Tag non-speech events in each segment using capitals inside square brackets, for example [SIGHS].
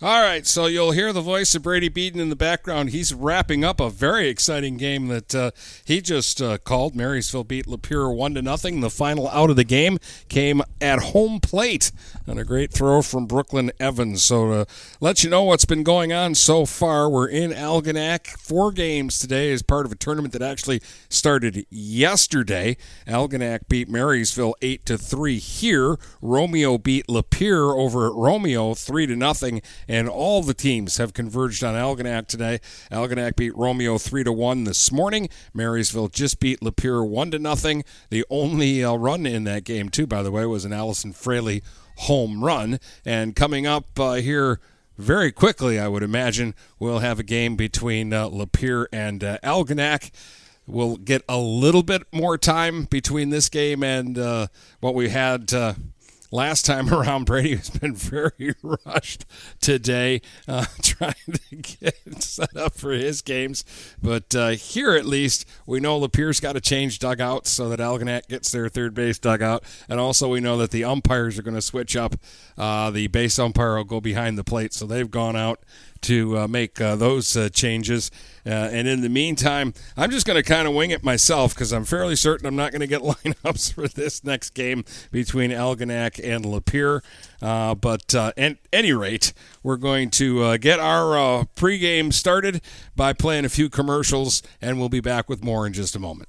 All right, so you'll hear the voice of Brady Beaton in the background. He's wrapping up a very exciting game that uh, he just uh, called. Marysville beat Lapeer one to nothing. The final out of the game came at home plate on a great throw from Brooklyn Evans. So to let you know what's been going on so far, we're in Algonac. Four games today as part of a tournament that actually started yesterday. Algonac beat Marysville eight to three here. Romeo beat Lapeer over at Romeo three to nothing and all the teams have converged on Algonac today. Algonac beat Romeo three to one this morning. Marysville just beat Lapeer one to nothing. The only uh, run in that game, too, by the way, was an Allison Fraley home run. And coming up uh, here very quickly, I would imagine, we'll have a game between uh, Lapeer and uh, Algonac. We'll get a little bit more time between this game and uh, what we had uh, last time [LAUGHS] around, Brady has been very [LAUGHS] rushed today, uh, [LAUGHS] trying to get set up for his games. But uh, here, at least, we know Lapeer's got to change dugouts so that Algonac gets their third base dugout, and also we know that the umpires are going to switch up. Uh, the base umpire will go behind the plate, so they've gone out to uh, make uh, those uh, changes. Uh, and in the meantime, I'm just going to kind of wing it myself because I'm fairly certain I'm not going to get [LAUGHS] lineups for this next game between Algonac and Lapeer. Uh, but uh, at any rate, we're going to get our pregame started by playing a few commercials, and we'll be back with more in just a moment.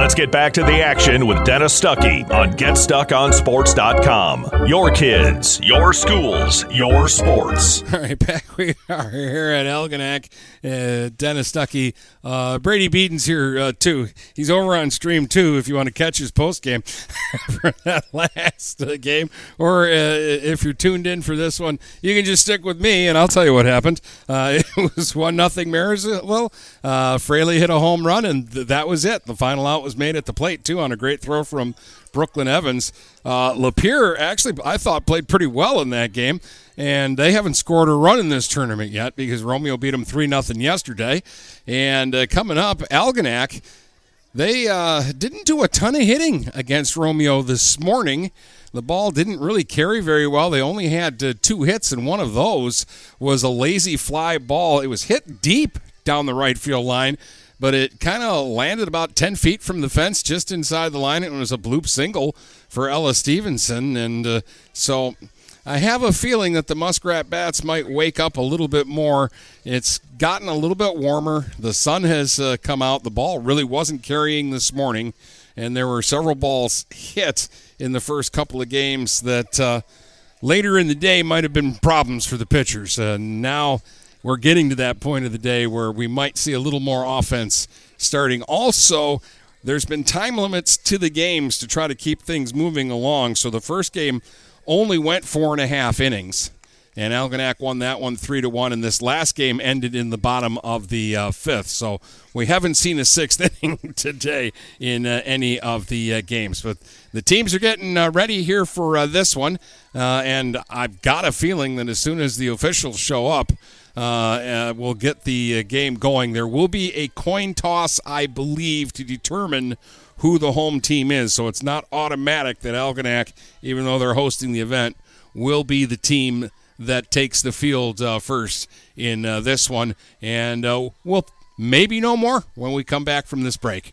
Let's get back to the action with Dennis Stuckey on GetStuckOnSports.com. Your kids, your schools, your sports. [LAUGHS] All right, back we are here at Algonac. Uh, Dennis Stuckey. Uh, Brady Beaton's here uh, too. He's over on stream too if you want to catch his post game [LAUGHS] for that last uh, game. Or uh, if you're tuned in for this one, you can just stick with me and I'll tell you what happened. Uh, [LAUGHS] it was 1 nothing Marysville. Uh, Fraley hit a home run and th- that was it. The final out was made at the plate too on a great throw from Brooklyn Evans. Uh, Lapeer actually, I thought, played pretty well in that game, and they haven't scored a run in this tournament yet because Romeo beat them three nothing yesterday. And uh, coming up, Algonac, they uh, didn't do a ton of hitting against Romeo this morning. The ball didn't really carry very well. They only had uh, two hits, and one of those was a lazy fly ball. It was hit deep down the right field line but it kind of landed about 10 feet from the fence just inside the line. It was a bloop single for Ella Stevenson. And uh, so I have a feeling that the Muskrat Bats might wake up a little bit more. It's gotten a little bit warmer. The sun has uh, come out. The ball really wasn't carrying this morning. And there were several balls hit in the first couple of games that uh, later in the day might have been problems for the pitchers. Now we're getting to that point of the day where we might see a little more offense starting. Also, there's been time limits to the games to try to keep things moving along. So the first game only went four and a half innings, and Algonac won that one three to one. And this last game ended in the bottom of the uh, fifth. So we haven't seen a sixth [LAUGHS] inning today in uh, any of the uh, games. But the teams are getting uh, ready here for uh, this one, uh, and I've got a feeling that as soon as the officials show up. Uh, uh, will get the uh, game going. There will be a coin toss, I believe, to determine who the home team is. So it's not automatic that Algonac, even though they're hosting the event, will be the team that takes the field uh, first in uh, this one. And uh, we'll maybe know more when we come back from this break.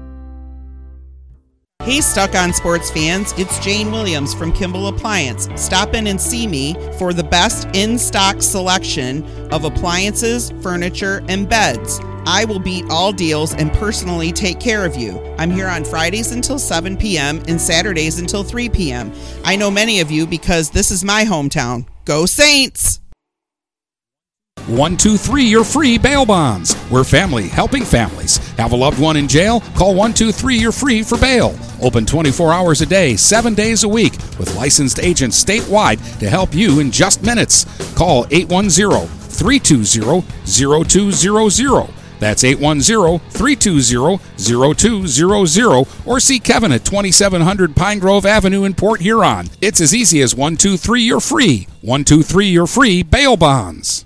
Hey, Stuck on Sports fans, it's Jane Williams from Kimball Appliance. Stop in and see me for the best in stock selection of appliances, furniture, and beds. I will beat all deals and personally take care of you. I'm here on Fridays until 7 p.m. and Saturdays until 3 p.m. I know many of you because this is my hometown. Go Saints! 123 You're Free Bail Bonds. We're family helping families. Have a loved one in jail? Call 123 You're Free for bail. Open 24 hours a day, 7 days a week, with licensed agents statewide to help you in just minutes. Call 810 320 0200. That's 810 320 0200 or see Kevin at 2700 Pine Grove Avenue in Port Huron. It's as easy as 123 You're Free. 123 You're Free Bail Bonds.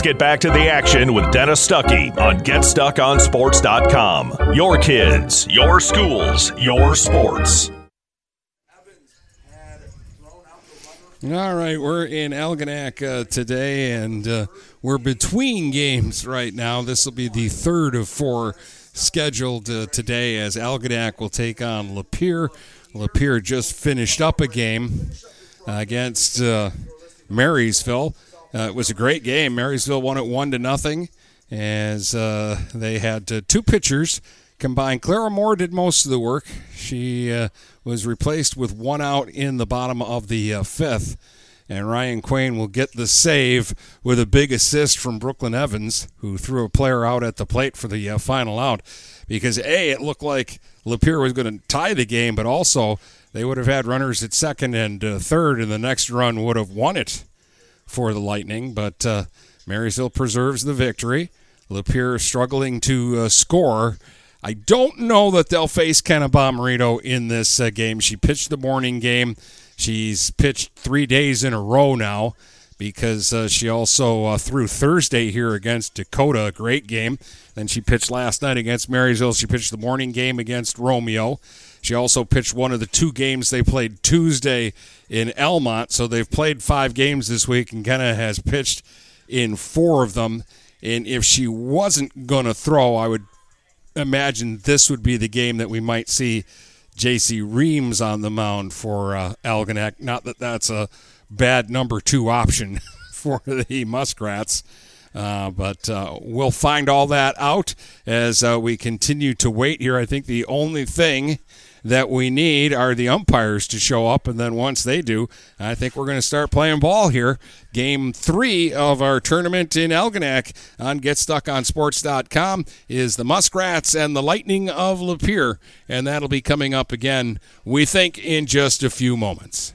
Let's get back to the action with Dennis Stuckey on GetStuckOnSports.com. Your kids, your schools, your sports. All right, we're in Algonac uh, today, and uh, we're between games right now. This will be the third of four scheduled uh, today as Algonac will take on Lapeer. Lapeer just finished up a game against uh, Marysville. Uh, it was a great game. Marysville won it one to nothing, as uh, they had uh, two pitchers combined. Clara Moore did most of the work. She uh, was replaced with one out in the bottom of the uh, fifth, and Ryan Quain will get the save with a big assist from Brooklyn Evans, who threw a player out at the plate for the uh, final out. Because a, it looked like Lapeer was going to tie the game, but also they would have had runners at second and third, and the next run would have won it for the Lightning, but uh, Marysville preserves the victory. Lapeer struggling to uh, score. I don't know that they'll face Kenna Bomarito in this uh, game. She pitched the morning game. She's pitched three days in a row now because uh, she also uh, threw Thursday here against Dakota, a great game. Then she pitched last night against Marysville. She pitched the morning game against Romeo. She also pitched one of the two games they played Tuesday in Almont. So they've played five games this week, and Kenna has pitched in four of them. And if she wasn't going to throw, I would imagine this would be the game that we might see J.C. Reams on the mound for uh, Algonac. Not that that's a bad number two option [LAUGHS] for the Muskrats. Uh, but uh, we'll find all that out as uh, we continue to wait here. I think the only thing that we need are the umpires to show up, and then once they do, I think we're going to start playing ball here. Game three of our tournament in Algonac on GetStuckOnSports.com is the Muskrats and the Lightning of Lapeer, and that'll be coming up again, we think, in just a few moments.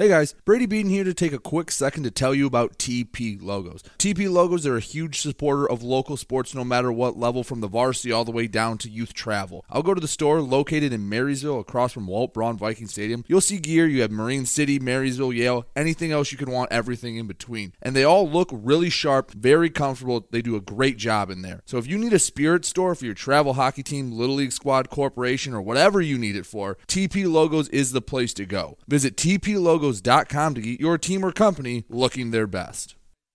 Hey guys, Brady Beaton here to take a quick second to tell you about TP Logos. TP Logos are a huge supporter of local sports no matter what level, from the varsity all the way down to youth travel. I'll go to the store located in Marysville across from Walt Braun Viking Stadium. You'll see gear, you have Marine City, Marysville, Yale, anything else you can want, everything in between. And they all look really sharp, very comfortable. They do a great job in there. So if you need a spirit store for your travel hockey team, Little League Squad Corporation, or whatever you need it for, TP Logos is the place to go. Visit TP Logos to get your team or company looking their best.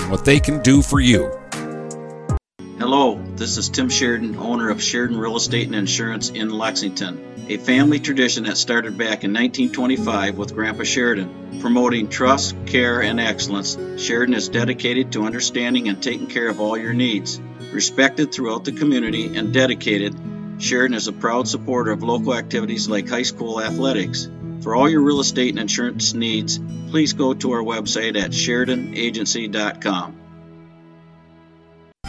what they can do for you. Hello, this is Tim Sheridan, owner of Sheridan Real Estate and Insurance in Lexington, a family tradition that started back in 1925 with Grandpa Sheridan. Promoting trust, care, and excellence, Sheridan is dedicated to understanding and taking care of all your needs. Respected throughout the community and dedicated, Sheridan is a proud supporter of local activities like high school athletics. For all your real estate and insurance needs, please go to our website at SheridanAgency.com.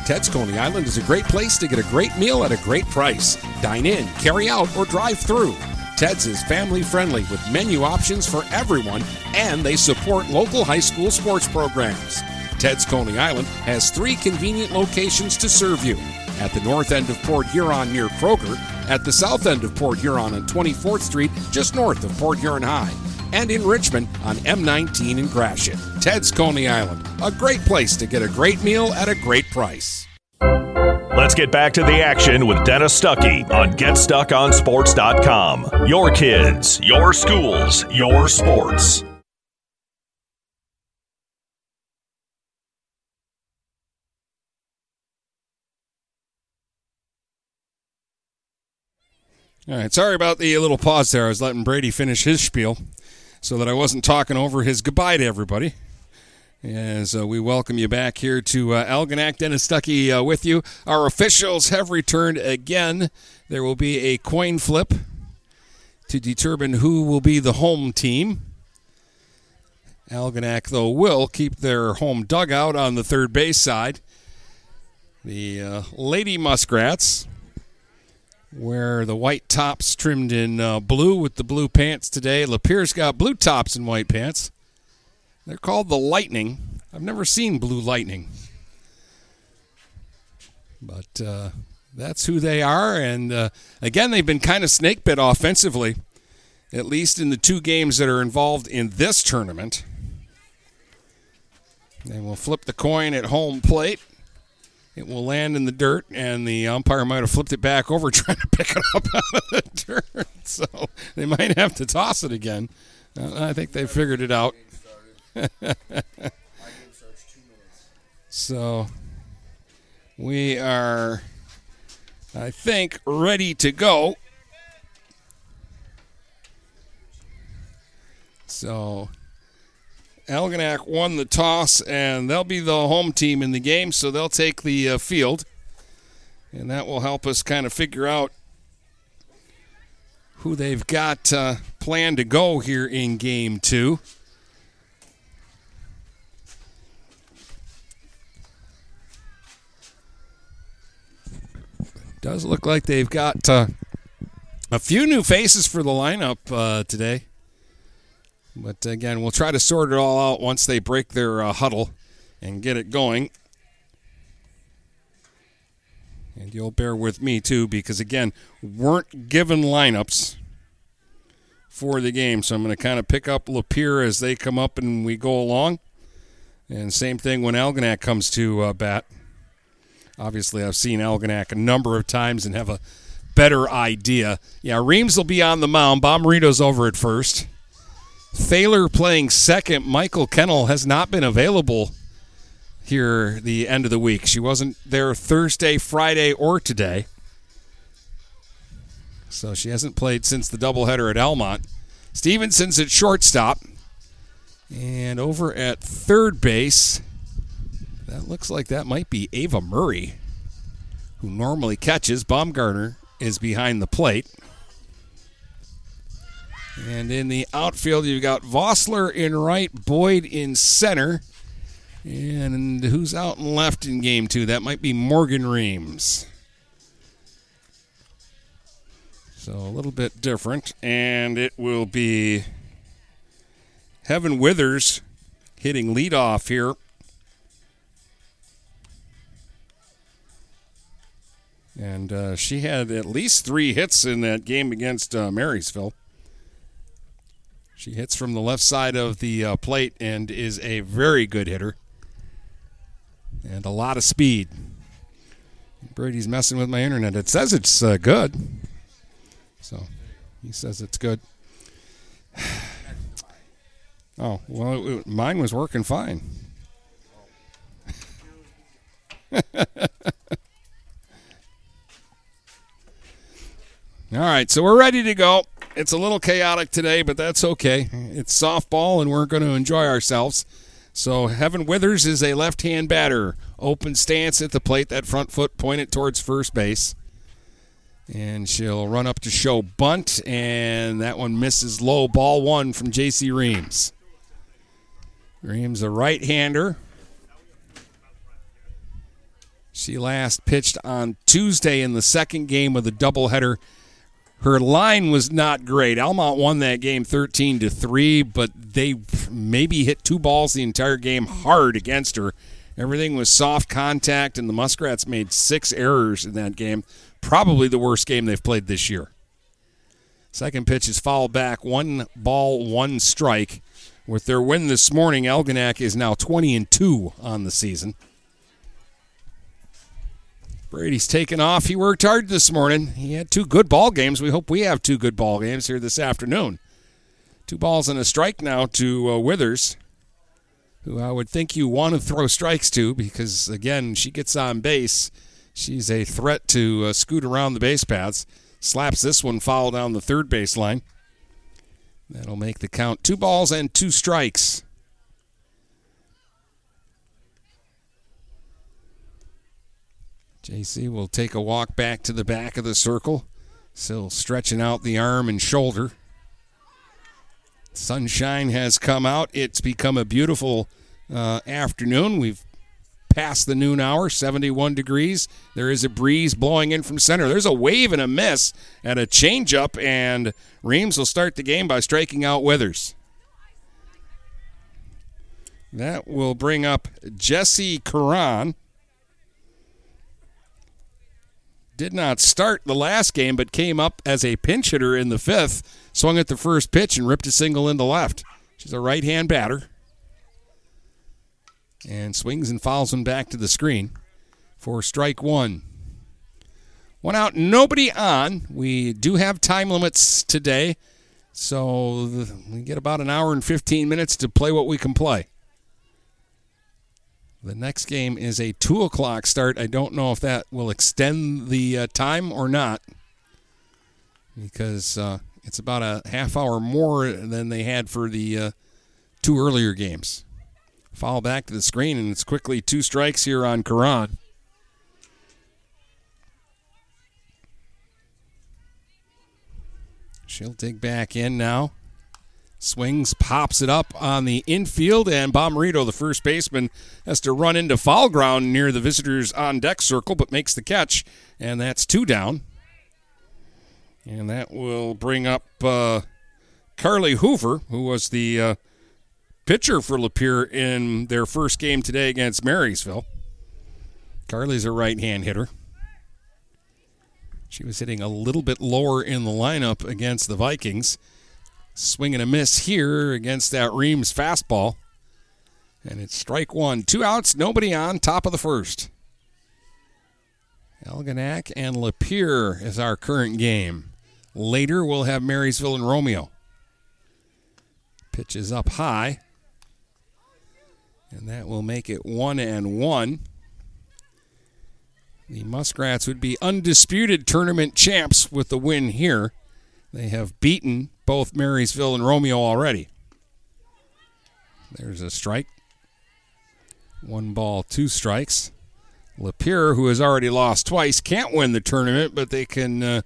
Ted's Coney Island is a great place to get a great meal at a great price. Dine in, carry out, or drive through. Ted's is family friendly with menu options for everyone, and they support local high school sports programs. Ted's Coney Island has three convenient locations to serve you at the north end of Port Huron near Kroger, at the south end of Port Huron on 24th Street, just north of Port Huron High, and in Richmond on M19 in Gratiot. Ted's Coney Island, a great place to get a great meal at a great price. Let's get back to the action with Dennis Stuckey on GetStuckOnSports.com. Your kids, your schools, your sports. All right, sorry about the little pause there. I was letting Brady finish his spiel so that I wasn't talking over his goodbye to everybody. As uh, we welcome you back here to uh, Algonac, Dennis Stuckey uh, with you. Our officials have returned again. There will be a coin flip to determine who will be the home team. Algonac, though, will keep their home dugout on the third base side. The uh, Lady Muskrats wear the white tops trimmed in uh, blue with the blue pants today. Lapeer's got blue tops and white pants. They're called the Lightning. I've never seen Blue Lightning. But uh, that's who they are. And uh, again, they've been kind of snake bit offensively, at least in the two games that are involved in this tournament. They will flip the coin at home plate. It will land in the dirt, and the umpire might have flipped it back over [LAUGHS] trying to pick it up out of the dirt. [LAUGHS] So they might have to toss it again. Uh, I think they figured it out. [LAUGHS] so we are, I think, ready to go. So Algonac won the toss, and they'll be the home team in the game, so they'll take the uh, field. And that will help us kind of figure out who they've got uh, planned to go here in game two. Does look like they've got uh, a few new faces for the lineup uh, today. But again, we'll try to sort it all out once they break their uh, huddle and get it going. And you'll bear with me too, because again, weren't given lineups for the game. So I'm going to kind of pick up Lapeer as they come up and we go along. And same thing when Algonac comes to uh, bat. Obviously, I've seen Algonac a number of times and have a better idea. Yeah, Reams will be on the mound. Bomarito's over at first. Thaler playing second. Michael Kennel has not been available here the end of the week. She wasn't there Thursday, Friday, or today. So she hasn't played since the doubleheader at Almont. Stevenson's at shortstop. And over at third base, that looks like that might be Ava Murray, who normally catches. Baumgartner is behind the plate. And in the outfield, you've got Vossler in right, Boyd in center. And who's out and left in game two? That might be Morgan Reams. So a little bit different. And it will be Heaven Withers hitting leadoff here. And uh, she had at least three hits in that game against uh, Marysville. She hits from the left side of the uh, plate and is a very good hitter and a lot of speed. Brady's messing with my internet. It says it's uh, good. So he says it's good. [SIGHS] Oh, well, it, mine was working fine. [LAUGHS] All right, so we're ready to go. It's a little chaotic today, but that's okay. It's softball, and we're going to enjoy ourselves. So Heaven Withers is a left-hand batter. Open stance at the plate, that front foot pointed towards first base. And she'll run up to show bunt, and that one misses low. Ball one from J.C. Reams. Reams, a right-hander. She last pitched on Tuesday in the second game of the doubleheader her line was not great. Almont won that game 13 to 3, but they maybe hit two balls the entire game hard against her. Everything was soft contact, and the Muskrats made six errors in that game. Probably the worst game they've played this year. Second pitch is fouled back, one ball, one strike. With their win this morning, Algonac is now 20 and 2 on the season. Brady's taken off. He worked hard this morning. He had two good ball games. We hope we have two good ball games here this afternoon. Two balls and a strike now to uh, Withers, who I would think you want to throw strikes to because, again, she gets on base. She's a threat to uh, scoot around the base paths. Slaps this one foul down the third base line. That'll make the count two balls and two strikes. JC will take a walk back to the back of the circle, still stretching out the arm and shoulder. Sunshine has come out. It's become a beautiful uh, afternoon. We've passed the noon hour, 71 degrees. There is a breeze blowing in from center. There's a wave and a miss and a changeup, and Reams will start the game by striking out Withers. That will bring up Jesse Curran did not start the last game, but came up as a pinch hitter in the fifth. Swung at the first pitch and ripped a single into left. She's a right hand batter. And swings and fouls him back to the screen for strike one. One out, nobody on. We do have time limits today, so we get about an hour and 15 minutes to play what we can play. The next game is a 2 o'clock start. I don't know if that will extend the uh, time or not because uh, it's about a half hour more than they had for the uh, two earlier games. Foul back to the screen, and it's quickly two strikes here on Karan. She'll dig back in now. Swings, pops it up on the infield, and Bomarito, the first baseman, has to run into foul ground near the visitors' on deck circle, but makes the catch, and that's two down. And that will bring up uh, Carly Hoover, who was the uh, pitcher for Lapeer in their first game today against Marysville. Carly's a right hand hitter. She was hitting a little bit lower in the lineup against the Vikings. Swing and a miss here against that Reams fastball. And it's strike one. Two outs, nobody on, top of the first. Algonac and Lapeer is our current game. Later, we'll have Marysville and Romeo. Pitches up high. And that will make it one and one. The Muskrats would be undisputed tournament champs with the win here. They have beaten both Marysville and Romeo already. There's a strike. One ball, two strikes. Lapeer, who has already lost twice, can't win the tournament, but they can uh,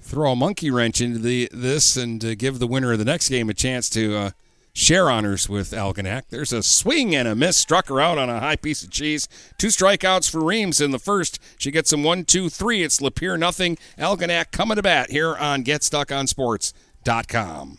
throw a monkey wrench into the this and uh, give the winner of the next game a chance to uh, share honors with Algonac. There's a swing and a miss, struck her out on a high piece of cheese. Two strikeouts for Reams in the first. She gets them one, two, three. It's Lapeer nothing. Algonac coming to bat here on GetStuckOnSports.com.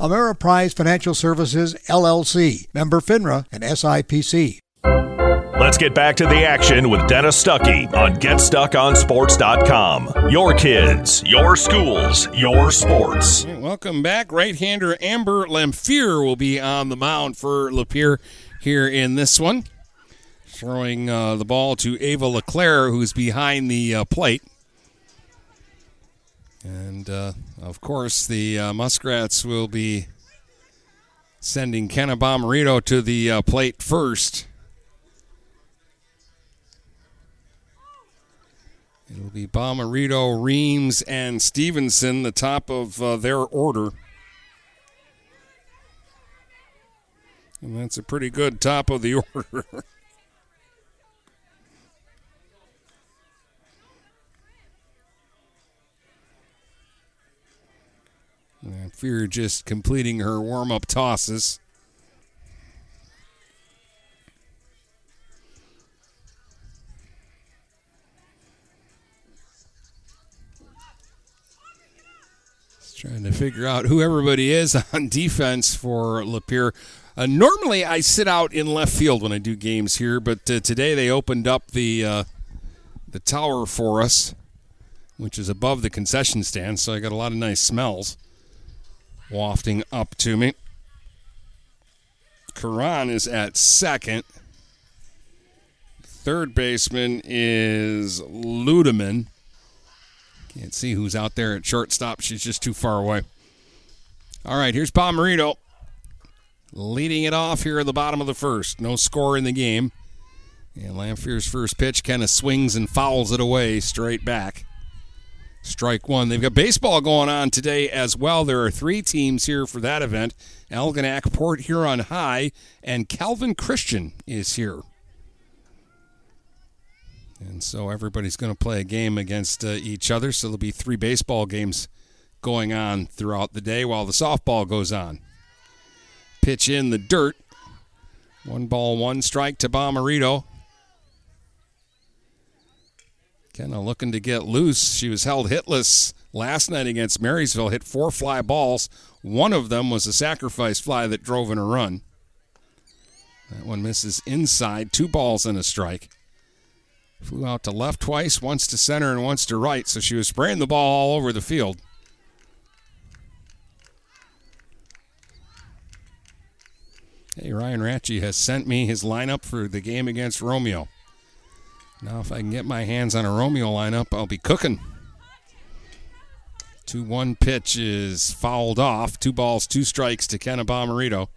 Ameriprise Financial Services, LLC, member FINRA and SIPC. Let's get back to the action with Dennis Stuckey on GetStuckOnSports.com. Your kids, your schools, your sports. Welcome back. Right-hander Amber Lamphere will be on the mound for Lapeer here in this one. Throwing uh, the ball to Ava LeClaire, who's behind the uh, plate. And uh, of course, the uh, Muskrats will be sending Kenna Bomarito to the uh, plate first. It'll be Bomarito, Reams, and Stevenson, the top of uh, their order. And that's a pretty good top of the [LAUGHS] order. Fear just completing her warm up tosses. Trying to figure out who everybody is [LAUGHS] on defense for Lapeer. Uh, normally, I sit out in left field when I do games here, but uh, today they opened up the uh, the tower for us, which is above the concession stand, so I got a lot of nice smells wafting up to me. Karan is at second. Third baseman is Ludeman. Can't see who's out there at shortstop. She's just too far away. All right, here's Bomarito leading it off here at the bottom of the first. No score in the game. And Lamphere's first pitch kind of swings and fouls it away straight back. Strike one. They've got baseball going on today as well. There are three teams here for that event Algonac, Port Huron High, and Calvin Christian is here. And so everybody's going to play a game against uh, each other. So there'll be three baseball games going on throughout the day while the softball goes on. Pitch in the dirt. One ball, one strike to Bomarito. Kind of looking to get loose. She was held hitless last night against Marysville, hit four fly balls. One of them was a sacrifice fly that drove in a run. That one misses inside, two balls and a strike. Flew out to left twice, once to center and once to right, so she was spraying the ball all over the field. Hey, Ryan Ratchey has sent me his lineup for the game against Romeo. Now, if I can get my hands on a Romeo lineup, I'll be cooking. 2 1 pitch is fouled off. Two balls, two strikes to Kenna Bomarito.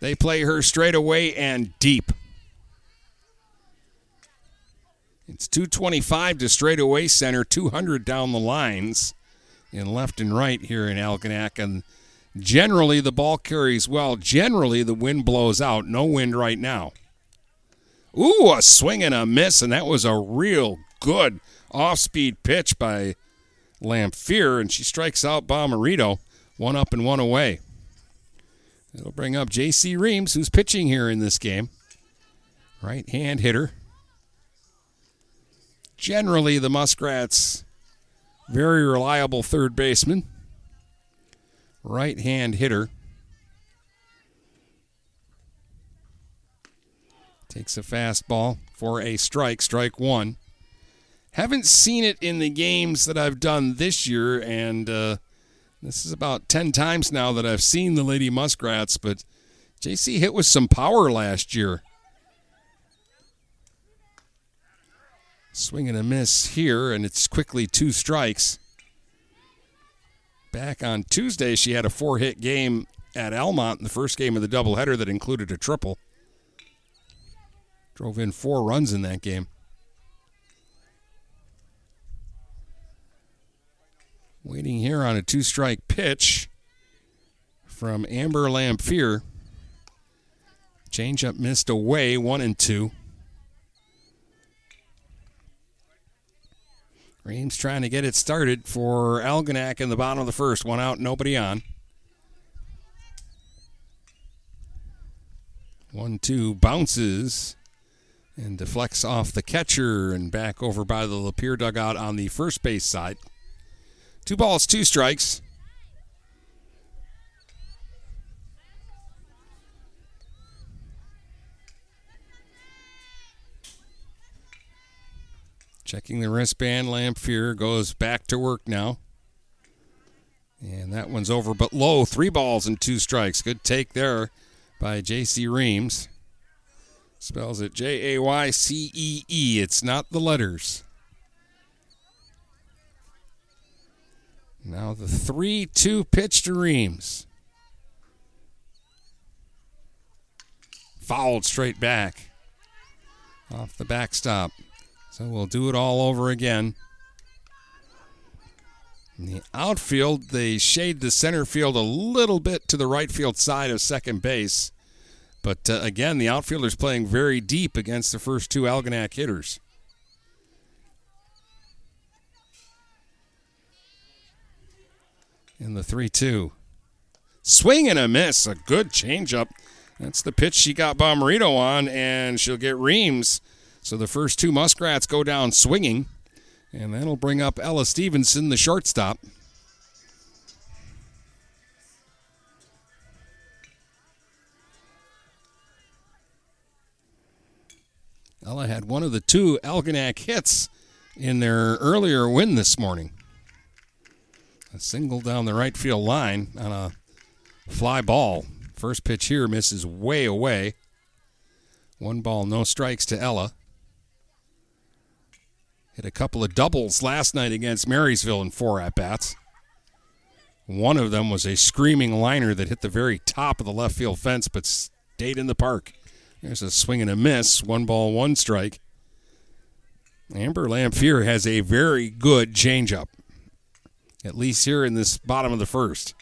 They play her straight away and deep. It's 225 to straightaway center, 200 down the lines in left and right here in Algonac. And generally, the ball carries well. Generally, the wind blows out. No wind right now. Ooh, a swing and a miss, and that was a real good off speed pitch by Lamphere, and she strikes out Bomarito, one up and one away. It'll bring up J.C. Reams, who's pitching here in this game. Right hand hitter. Generally, the Muskrats, very reliable third baseman. Right hand hitter. Takes a fastball for a strike, strike one. Haven't seen it in the games that I've done this year, and uh, this is about 10 times now that I've seen the Lady Muskrats, but JC hit with some power last year. Swing and a miss here, and it's quickly two strikes. Back on Tuesday, she had a four hit game at Almont in the first game of the doubleheader that included a triple. Drove in four runs in that game. Waiting here on a two strike pitch from Amber Lamphere. Changeup missed away, one and two. Reams trying to get it started for Algonac in the bottom of the first. One out, nobody on. One, two, bounces and deflects off the catcher and back over by the Lapeer dugout on the first base side. Two balls, two strikes. Checking the wristband, Lamphere goes back to work now. And that one's over, but low. Three balls and two strikes. Good take there by J.C. Reams. Spells it J A Y C E E. It's not the letters. Now the 3 2 pitch to Reams. Fouled straight back off the backstop. So we'll do it all over again. In the outfield, they shade the center field a little bit to the right field side of second base. But uh, again, the outfielder's playing very deep against the first two Algonac hitters. In the 3 2. Swing and a miss. A good changeup. That's the pitch she got Bomarito on, and she'll get Reams. So the first two Muskrats go down swinging, and that'll bring up Ella Stevenson, the shortstop. Ella had one of the two Algonac hits in their earlier win this morning. A single down the right field line on a fly ball. First pitch here misses way away. One ball, no strikes to Ella. Hit a couple of doubles last night against Marysville in four at bats. One of them was a screaming liner that hit the very top of the left field fence but stayed in the park. There's a swing and a miss. One ball, one strike. Amber Lamphere has a very good changeup, at least here in this bottom of the first.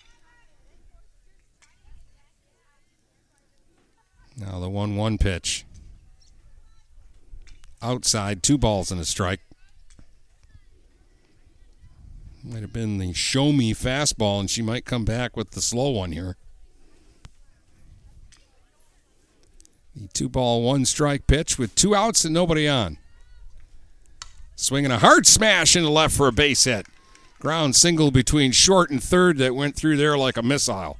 Now the 1 1 pitch. Outside, two balls and a strike. Might have been the show me fastball, and she might come back with the slow one here. The two ball, one strike pitch with two outs and nobody on. Swinging a hard smash into left for a base hit. Ground single between short and third that went through there like a missile.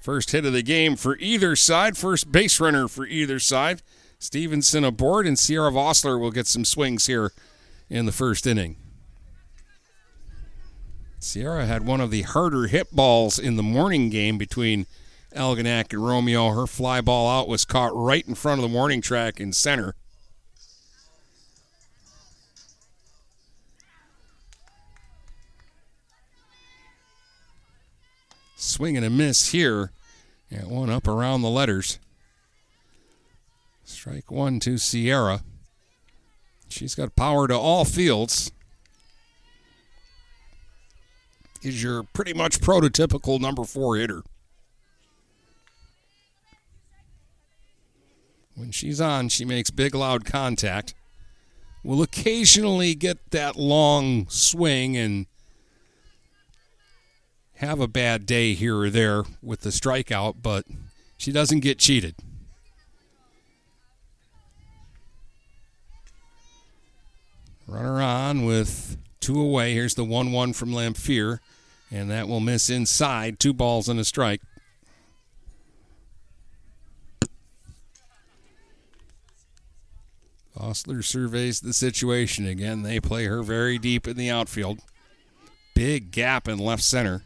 First hit of the game for either side. First base runner for either side. Stevenson aboard, and Sierra Vossler will get some swings here in the first inning. Sierra had one of the harder hit balls in the morning game between Algonac and Romeo. Her fly ball out was caught right in front of the warning track in center. Swing and a miss here. And one up around the letters. Strike one to Sierra. She's got power to all fields. Is your pretty much prototypical number four hitter. When she's on, she makes big, loud contact. Will occasionally get that long swing and have a bad day here or there with the strikeout, but she doesn't get cheated. Runner on with two away. Here's the 1 1 from Lamphere, and that will miss inside. Two balls and a strike. Vossler surveys the situation again. They play her very deep in the outfield. Big gap in left center.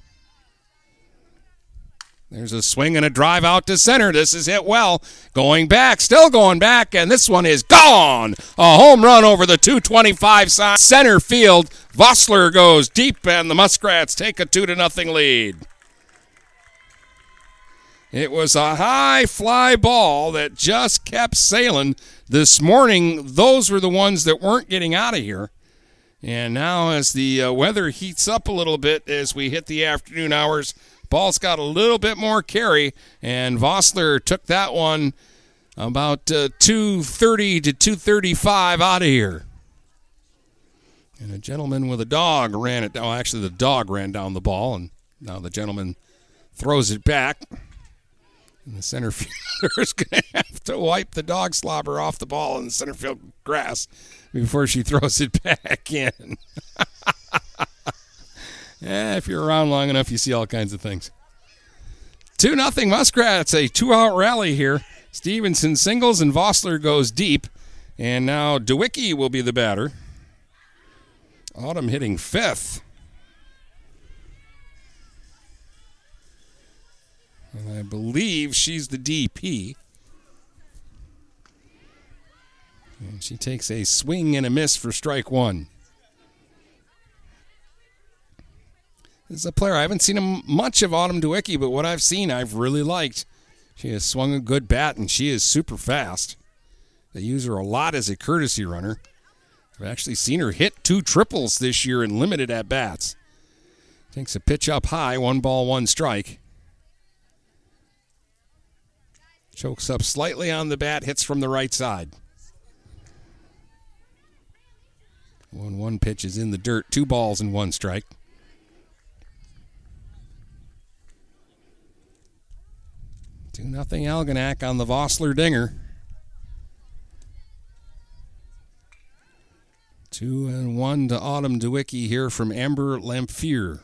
There's a swing and a drive out to center. This is hit well. Going back, still going back, and this one is gone. A home run over the 225 side center field. Vossler goes deep, and the Muskrats take a two to nothing lead. It was a high fly ball that just kept sailing. This morning, those were the ones that weren't getting out of here. And now, as the uh, weather heats up a little bit as we hit the afternoon hours, Ball's got a little bit more carry, and Vossler took that one about uh, 230 to 235 out of here. And a gentleman with a dog ran it down. Actually, the dog ran down the ball, and now the gentleman throws it back. And the center [LAUGHS] fielder is going to have to wipe the dog slobber off the ball in the center field grass before she throws it [LAUGHS] back in. [LAUGHS] yeah, if you're around long enough, you see all kinds of things. 2 nothing Muskrats, a two out rally here. Stevenson singles and Vossler goes deep. And now DeWicki will be the batter. Autumn hitting fifth. And I believe she's the DP. And she takes a swing and a miss for strike one. This is a player I haven't seen much of Autumn DeWicki, but what I've seen I've really liked. She has swung a good bat and she is super fast. They use her a lot as a courtesy runner. I've actually seen her hit two triples this year in limited at bats. Takes a pitch up high, one ball, one strike. Chokes up slightly on the bat, hits from the right side. One one pitch is in the dirt, two balls and one strike. Two nothing Algonac on the Vossler dinger. Two and one to Autumn DeWicki here from Amber Lamphere.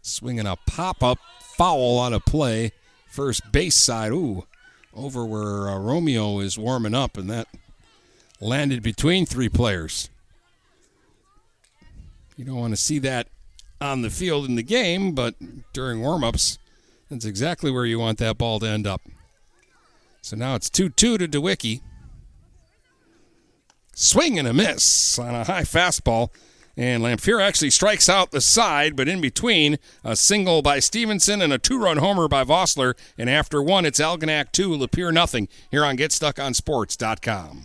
Swinging a pop up foul on a play. First base side. Ooh, over where uh, Romeo is warming up, and that landed between three players. You don't want to see that on the field in the game, but during warm-ups, that's exactly where you want that ball to end up. So now it's 2 2 to DeWicki. Swing and a miss on a high fastball. And Lamphere actually strikes out the side, but in between, a single by Stevenson and a two run homer by Vossler. And after one, it's Algonac 2, Lapeer nothing here on GetStuckOnSports.com.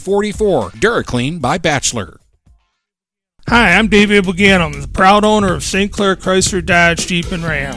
44. DuraClean by Bachelor. Hi, I'm David Buganum, the proud owner of St. Clair Chrysler Dodge Jeep and Ram.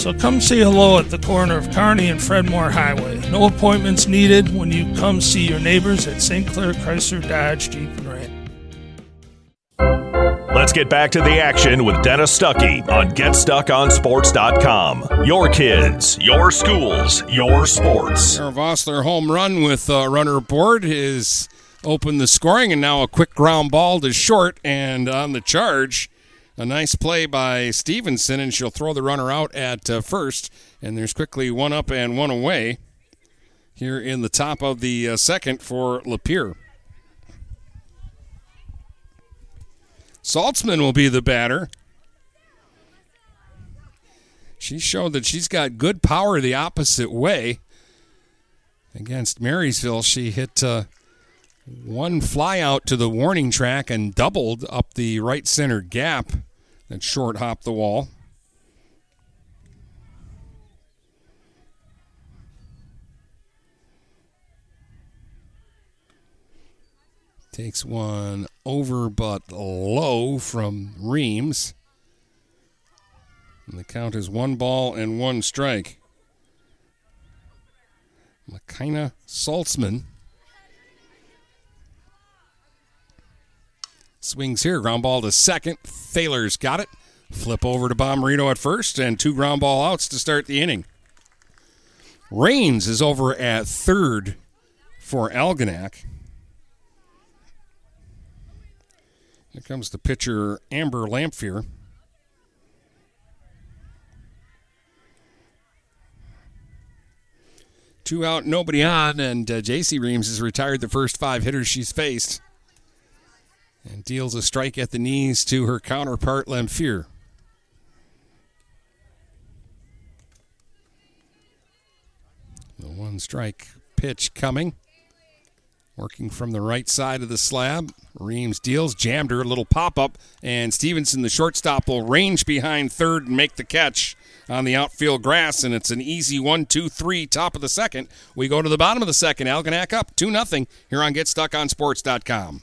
So come say hello at the corner of Kearney and Fred Moore Highway. No appointments needed when you come see your neighbors at St. Clair Chrysler Dodge Jeep and Ram. Let's get back to the action with Dennis Stuckey on GetStuckOnSports.com. Your kids, your schools, your sports. Our Vossler home run with uh, runner aboard is opened the scoring, and now a quick ground ball to short, and on the charge, a nice play by Stevenson, and she'll throw the runner out at uh, first, and there's quickly one up and one away here in the top of the uh, second for Lapeer. Saltzman will be the batter. She showed that she's got good power the opposite way. Against Marysville, she hit uh, one fly out to the warning track and doubled up the right center gap that short hop the wall. Takes one over but low from Reams. And the count is one ball and one strike. Makina Saltzman swings here. Ground ball to second. Thaler's got it. Flip over to Bomarito at first, and two ground ball outs to start the inning. Rains is over at third for Algonac. Here comes the pitcher, Amber Lamphere. Two out, nobody on, and uh, J.C. Reams has retired the first five hitters she's faced and deals a strike at the knees to her counterpart, Lamphere. The one strike pitch coming. Working from the right side of the slab. Reams deals, jammed her, a little pop up, and Stevenson, the shortstop, will range behind third and make the catch on the outfield grass, and it's an easy one, two, three, top of the second. We go to the bottom of the second. Algonac up 2 0 here on GetStuckOnSports.com.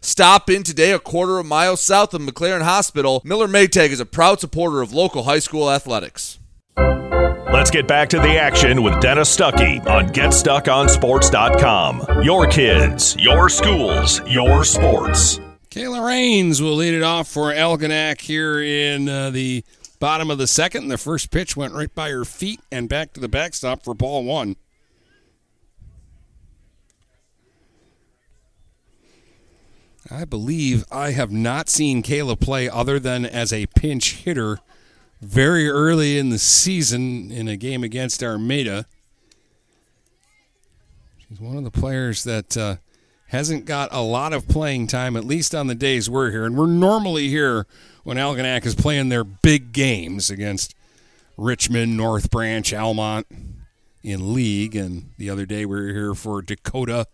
Stop in today a quarter of a mile south of McLaren Hospital. Miller Maytag is a proud supporter of local high school athletics. Let's get back to the action with Dennis Stuckey on GetStuckOnSports.com. Your kids, your schools, your sports. Kayla Rains will lead it off for Algonac here in uh, the bottom of the second. The first pitch went right by her feet and back to the backstop for ball one. I believe I have not seen Kayla play other than as a pinch hitter very early in the season in a game against Armada. She's one of the players that uh, hasn't got a lot of playing time, at least on the days we're here. And we're normally here when Algonac is playing their big games against Richmond, North Branch, Almont in league. And the other day we were here for Dakota.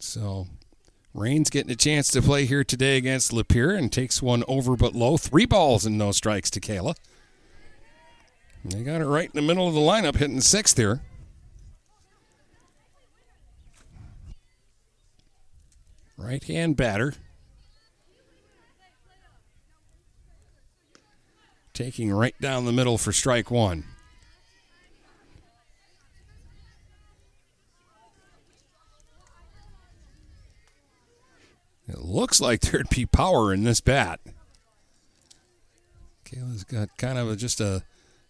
So Rains getting a chance to play here today against Lapeer and takes one over but low. Three balls and no strikes to Kayla. They got her right in the middle of the lineup, hitting sixth here. Right hand batter. Taking right down the middle for strike one. It looks like there'd be power in this bat. Kayla's got kind of a, just a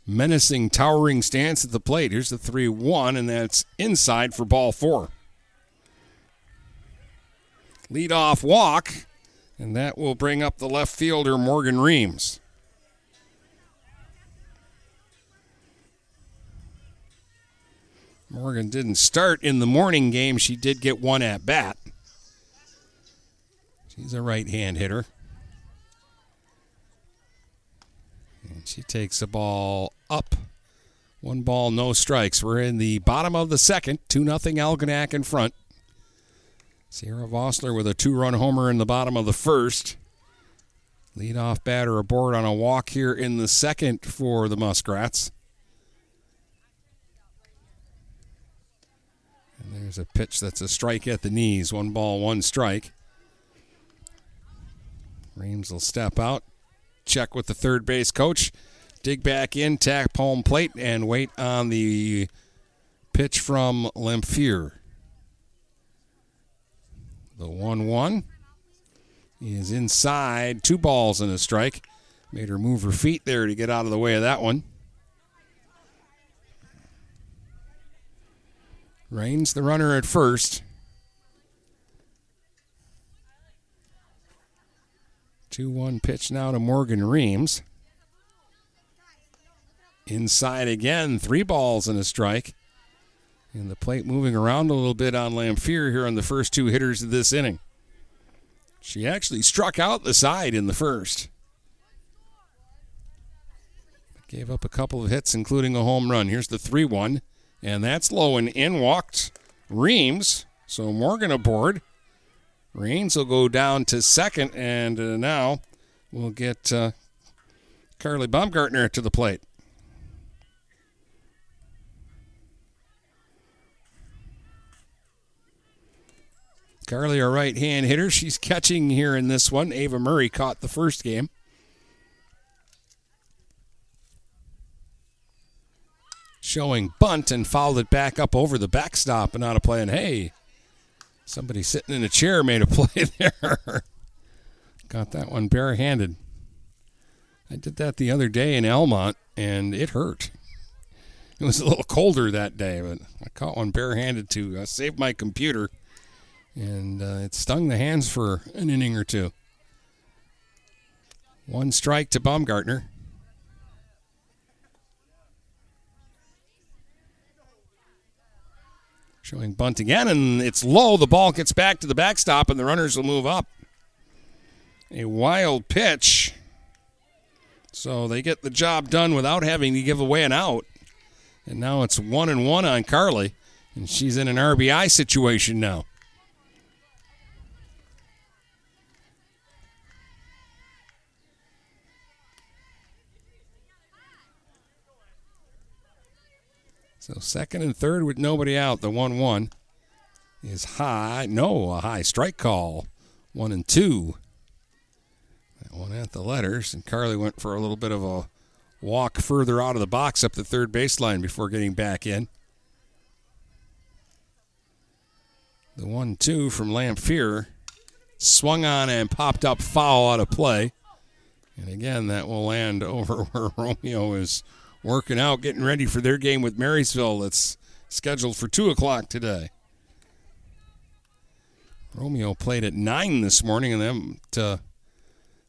menacing, towering stance at the plate. Here's the 3 1, and that's inside for ball four. Lead off walk, and that will bring up the left fielder, Morgan Reams. Morgan didn't start in the morning game. She did get one at bat. She's a right hand hitter. And she takes the ball up. One ball, no strikes. We're in the bottom of the second. 2 0 Algonac in front. Sierra Vossler with a two run homer in the bottom of the first. Leadoff batter aboard on a walk here in the second for the Muskrats. And there's a pitch that's a strike at the knees. One ball, one strike. Reams will step out, check with the third base coach, dig back in, tap home plate, and wait on the pitch from Lamphere. The 1 1 is inside, two balls and a strike. Made her move her feet there to get out of the way of that one. Rains the runner at first. 2 1 pitch now to Morgan Reams. Inside again, three balls and a strike. And the plate moving around a little bit on Lamphere here on the first two hitters of this inning. She actually struck out the side in the first. Gave up a couple of hits, including a home run. Here's the 3 1, and that's low and in. Walked Reams. So Morgan aboard. Reams will go down to second, and uh, now we'll get uh, Carly Baumgartner to the plate. Carly, a right hand hitter. She's catching here in this one. Ava Murray caught the first game. Showing bunt and fouled it back up over the backstop and out of play. And hey, somebody sitting in a chair made a play [LAUGHS] there. Got that one barehanded. I did that the other day in Almont, and it hurt. It was a little colder that day, but I caught one barehanded to uh, save my computer and uh, it stung the hands for an inning or two. One strike to Baumgartner. Showing bunt again, and it's low. The ball gets back to the backstop, and the runners will move up. A wild pitch. So they get the job done without having to give away an out. And now it's one and one on Carly, and she's in an RBI situation now. So second and third with nobody out. The 1 1 is high. No, a high strike call. One and two. That one at the letters. And Carly went for a little bit of a walk further out of the box up the third baseline before getting back in. The 1 2 from Lamphere swung on and popped up foul out of play. And again, that will land [LAUGHS] over where Romeo is working out, getting ready for their game with Marysville that's scheduled for 2 o'clock today. Romeo played at 9 this morning and them uh,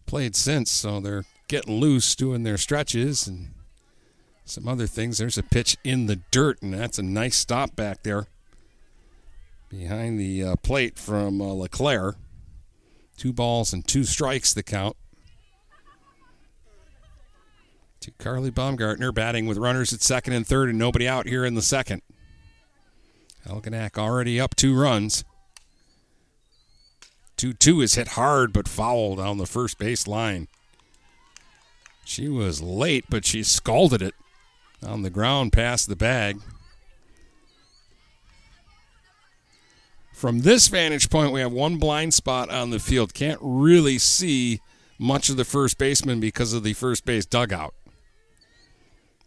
played since, so they're getting loose doing their stretches and some other things. There's a pitch in the dirt, and that's a nice stop back there behind the uh, plate from uh, LeClaire. Two balls and two strikes the count to Carly Baumgartner batting with runners at second and third and nobody out here in the second. Algonac already up two runs. 2 2 is hit hard but fouled down the first base line. She was late, but she scalded it on the ground past the bag. From this vantage point, we have one blind spot on the field. Can't really see much of the first baseman because of the first base dugout.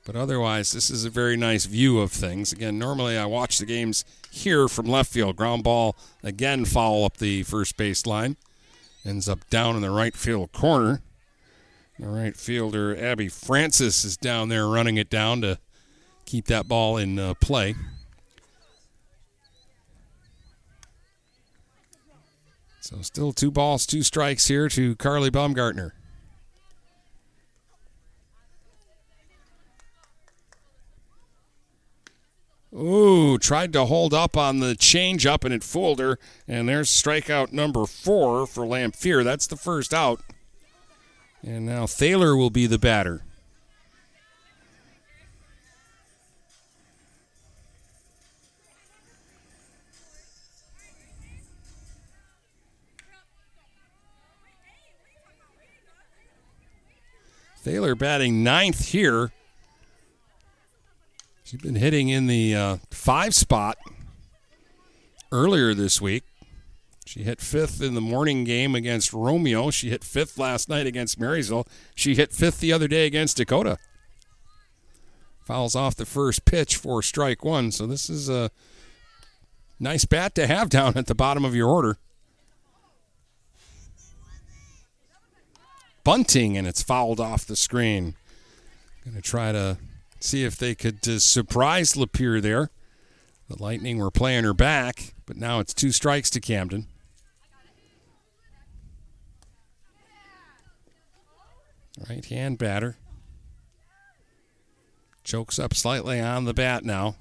But otherwise, this is a very nice view of things. Again, normally I watch the games here from left field. Ground ball, again, foul up the first base line. Ends up down in the right field corner. The right fielder, Abby Francis, is down there running it down to keep that ball in uh, play. So still two balls, two strikes here to Carly Baumgartner. Ooh, tried to hold up on the changeup and it fooled her. And there's strikeout number four for Lamphere. That's the first out. And now Thaler will be the batter. Thaler batting ninth here. She's been hitting in the uh, five spot earlier this week. She hit fifth in the morning game against Romeo. She hit fifth last night against Marysville. She hit fifth the other day against Dakota. Fouls off the first pitch for strike one. So this is a nice bat to have down at the bottom of your order. Bunting, and it's fouled off the screen. Going to try to see if they could uh, surprise Lapeer there. The Lightning were playing her back, but now it's two strikes to Camden. Right hand batter. Chokes up slightly on the bat now.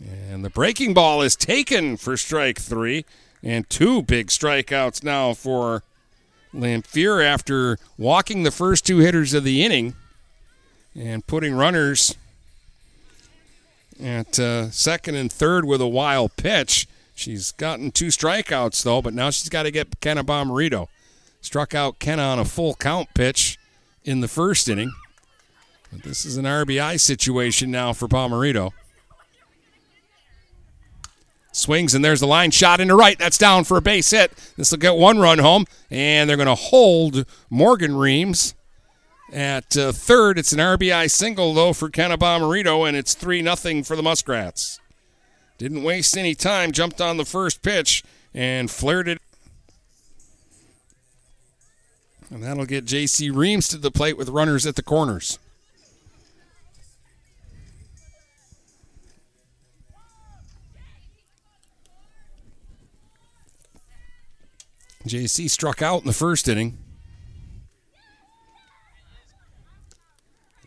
And the breaking ball is taken for strike three. And two big strikeouts now for Lamphere after walking the first two hitters of the inning and putting runners at uh, second and third with a wild pitch. She's gotten two strikeouts, though, but now she's got to get Kenna Bomarito. Struck out Kenna on a full count pitch in the first inning. But this is an RBI situation now for Bomarito. Swings and there's the line shot into right. That's down for a base hit. This will get one run home, and they're going to hold Morgan Reams at uh, third. It's an RBI single though for Kenna Bomarito, and it's three nothing for the Muskrats. Didn't waste any time. Jumped on the first pitch and flared it. And that'll get J.C. Reams to the plate with runners at the corners. JC struck out in the first inning.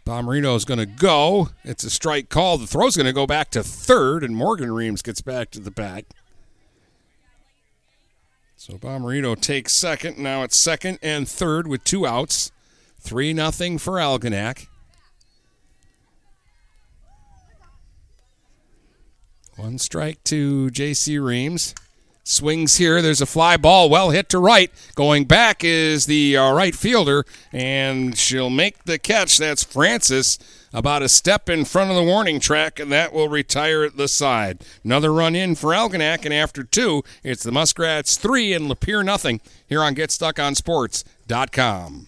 Bomarito is going to go. It's a strike call. The throw's going to go back to third, and Morgan Reams gets back to the bat. So Bomarito takes second. Now it's second and third with two outs. 3 nothing for Algonac. One strike to J.C. Reams. Swings here. There's a fly ball, well hit to right. Going back is the uh, right fielder, and she'll make the catch. That's Francis, about a step in front of the warning track, and that will retire at the side. Another run in for Algonac, and after two, it's the Muskrats three and Lapeer nothing here on GetStuckOnSports.com.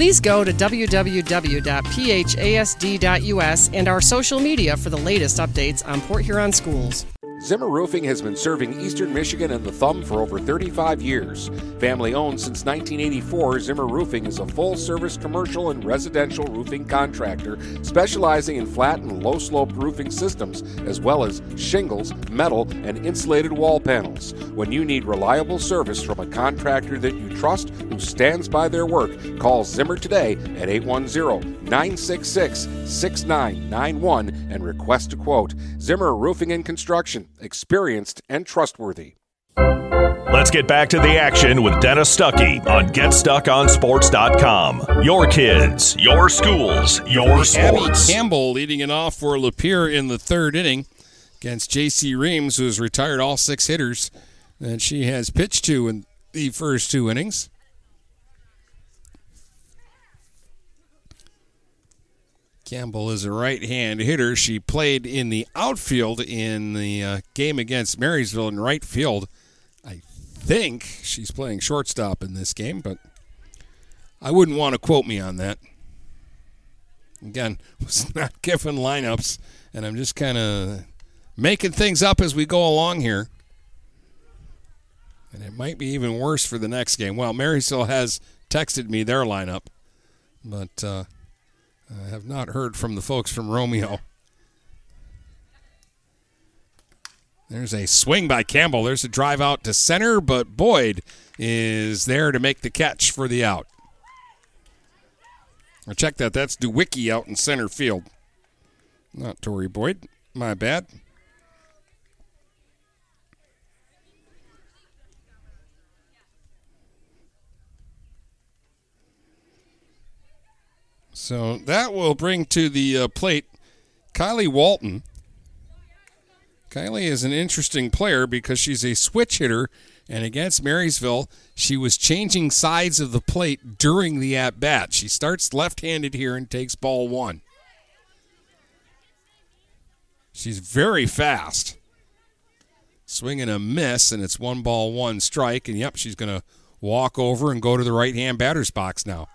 Please go to www.phasd.us and our social media for the latest updates on Port Huron schools. Zimmer Roofing has been serving Eastern Michigan and the Thumb for over 35 years. Family owned since 1984, Zimmer Roofing is a full service commercial and residential roofing contractor specializing in flat and low slope roofing systems, as well as shingles, metal, and insulated wall panels. When you need reliable service from a contractor that you trust stands by their work, call Zimmer today at 810 966 6991 and request a quote. Zimmer Roofing and Construction, experienced and trustworthy. Let's get back to the action with Dennis Stuckey on GetStuckOnSports.com. Your kids, your schools, your sports. Abby Campbell leading it off for Lapeer in the third inning against J.C. Reams, who has retired all six hitters that she has pitched to in the first two innings. Campbell is a right hand hitter. She played in the outfield in the uh, game against Marysville in right field. I think she's playing shortstop in this game, but I wouldn't want to quote me on that. Again, [LAUGHS] was not given lineups, and I'm just kind of making things up as we go along here. And it might be even worse for the next game. Well, Marysville has texted me their lineup, but. Uh, I have not heard from the folks from Romeo. There's a swing by Campbell. There's a drive out to center, but Boyd is there to make the catch for the out. I check that. That's DeWicki out in center field. Not Tori Boyd. My bad. So that will bring to the uh, plate Kylie Walton. Kylie is an interesting player because she's a switch hitter, and against Marysville, she was changing sides of the plate during the at bat. She starts left handed here and takes ball one. She's very fast. Swing and a miss, and it's one ball, one strike. And yep, she's going to walk over and go to the right hand batter's box now.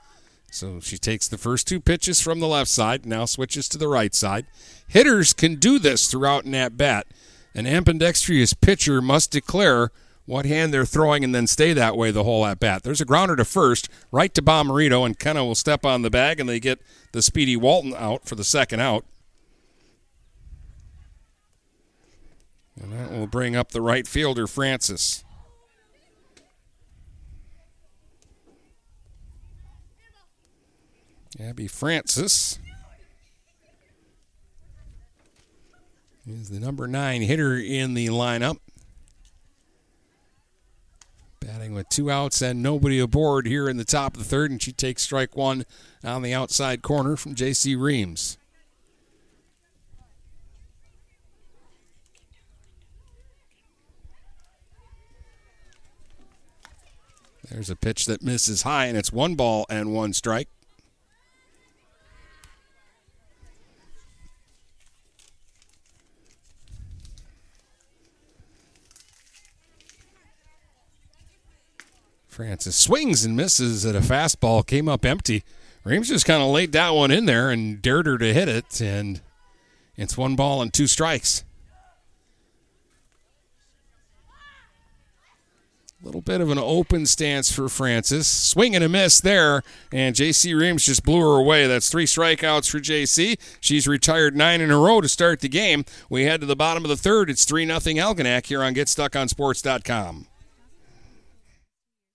So she takes the first two pitches from the left side, now switches to the right side. Hitters can do this throughout an at bat. An ambidextrous pitcher must declare what hand they're throwing and then stay that way the whole at bat. There's a grounder to first, right to Bomarito, and Kenna will step on the bag, and they get the speedy Walton out for the second out. And that will bring up the right fielder, Francis. Abby Francis is the number nine hitter in the lineup. Batting with two outs and nobody aboard here in the top of the third, and she takes strike one on the outside corner from J.C. Reams. There's a pitch that misses high, and it's one ball and one strike. Francis swings and misses at a fastball, came up empty. Reams just kind of laid that one in there and dared her to hit it, and it's one ball and two strikes. A little bit of an open stance for Francis. Swing and a miss there, and JC Reams just blew her away. That's three strikeouts for JC. She's retired nine in a row to start the game. We head to the bottom of the third. It's 3 0 Algonac here on GetStuckOnSports.com.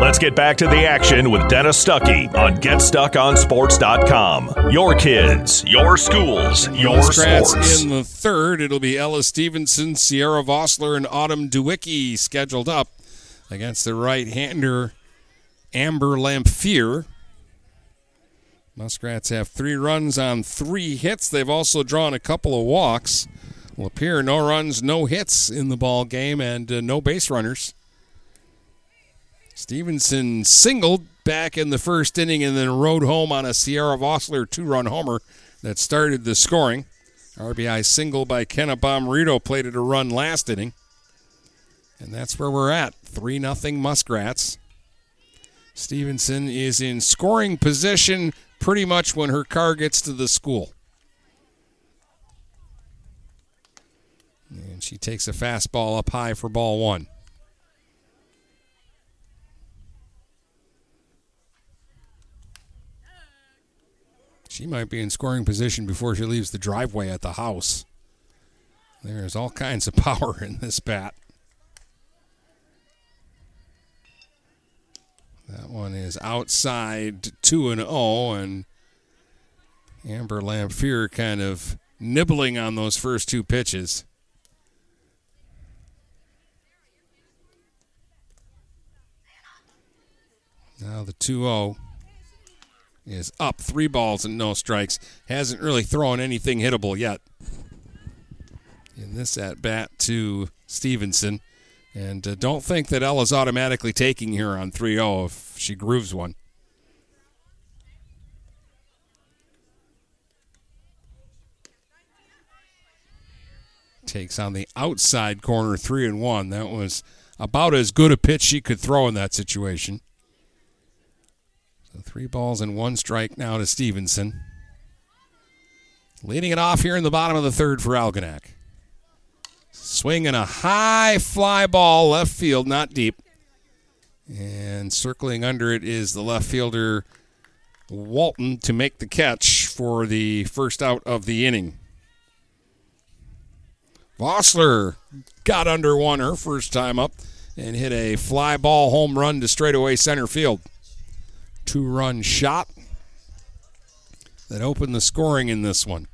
Let's get back to the action with Dennis Stuckey on GetStuckOnSports.com. Your kids, your schools, your sports. in the third. It'll be Ella Stevenson, Sierra Vossler, and Autumn Dewicki scheduled up against the right-hander Amber Lamphere. Muskrats have three runs on three hits. They've also drawn a couple of walks. Lapeer, no runs, no hits in the ball game, and uh, no base runners. Stevenson singled back in the first inning and then rode home on a Sierra Vossler two-run homer that started the scoring. RBI single by Kenna Bomarito plated a run last inning. And that's where we're at. 3 nothing Muskrats. Stevenson is in scoring position pretty much when her car gets to the school. And she takes a fastball up high for ball one. She might be in scoring position before she leaves the driveway at the house. There's all kinds of [LAUGHS] power in this bat. That one is outside 2 and 0 and Amber Lamphere kind of nibbling on those first two pitches. Now the 2 0 is up three balls and no strikes. Hasn't really thrown anything hittable yet. In this at bat to Stevenson. And uh, don't think that Ella's automatically taking here on 3 0 if she grooves one. Takes on the outside corner, 3 and 1. That was about as good a pitch she could throw in that situation. So three balls and one strike now to Stevenson. Leading it off here in the bottom of the third for Algonac. Swinging a high fly ball left field, not deep. And circling under it is the left fielder Walton to make the catch for the first out of the inning. Vossler got under one her first time up and hit a fly ball home run to straightaway center field. Two run shot that opened the scoring in this one.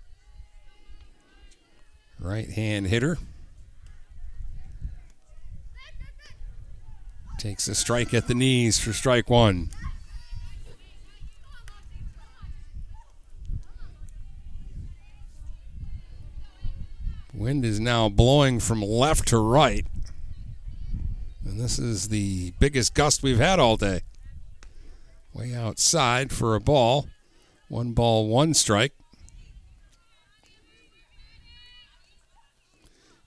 Right hand hitter. Takes a strike at the knees for strike one. Wind is now blowing from left to right. And this is the biggest gust we've had all day. Way outside for a ball. One ball, one strike.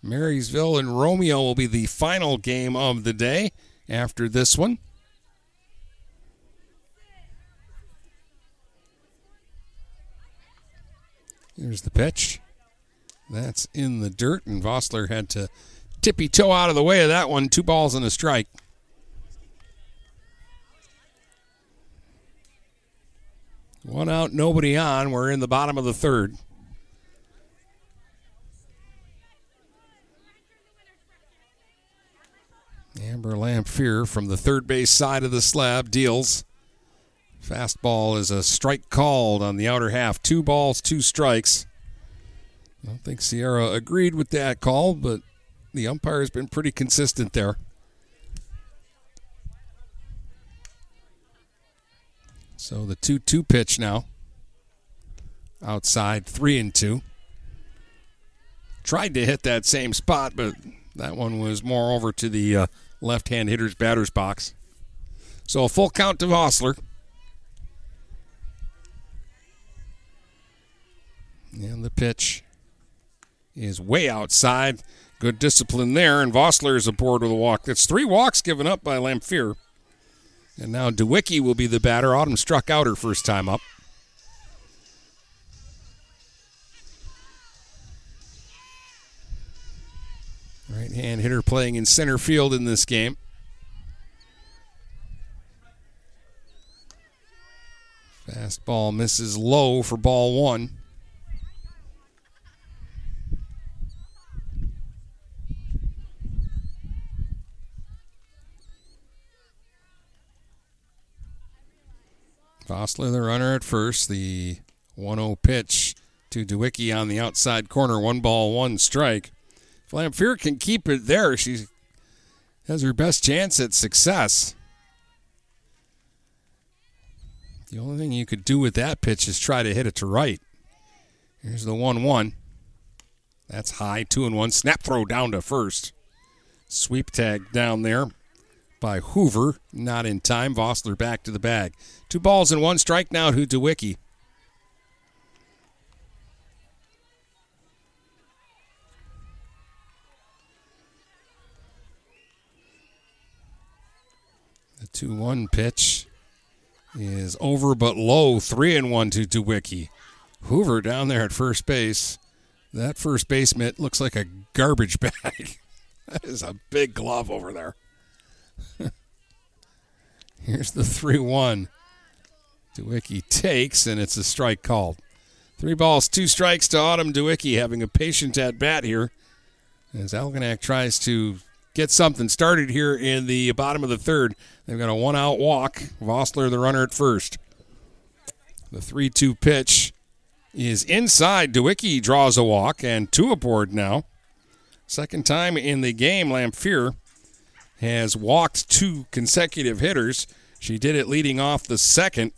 Marysville and Romeo will be the final game of the day after this one. Here's the pitch. That's in the dirt, and Vossler had to tippy toe out of the way of that one. Two balls and a strike. One out, nobody on. We're in the bottom of the third. Amber Lamphere from the third base side of the slab deals. Fastball is a strike called on the outer half. Two balls, two strikes. I don't think Sierra agreed with that call, but the umpire has been pretty consistent there. So the 2 2 pitch now. Outside, 3 and 2. Tried to hit that same spot, but that one was more over to the uh, left hand hitter's batter's box. So a full count to Vossler. And the pitch is way outside. Good discipline there, and Vossler is aboard with a walk. That's three walks given up by Lamphere. And now DeWicki will be the batter. Autumn struck out her first time up. Right hand hitter playing in center field in this game. Fastball misses low for ball one. Vossler, the runner at first. The 1 0 pitch to DeWicki on the outside corner. One ball, one strike. If can keep it there, she has her best chance at success. The only thing you could do with that pitch is try to hit it to right. Here's the 1 1. That's high, 2 and 1. Snap throw down to first. Sweep tag down there by Hoover. Not in time. Vossler back to the bag. Two balls and one strike now to DeWicki. The 2 1 pitch is over but low. 3 and 1 to DeWicki. Hoover down there at first base. That first baseman looks like a garbage [LAUGHS] bag. that is a big glove over there. [LAUGHS] Here's the 3 1. DeWicki takes, and it's a strike called. Three balls, two strikes to Autumn DeWicki, having a patient at bat here as Algonac tries to get something started here in the bottom of the third. They've got a one out walk. Vossler, the runner at first. The 3 2 pitch is inside. DeWicki draws a walk and two aboard now. Second time in the game, Lamphere has walked two consecutive hitters. She did it leading off the second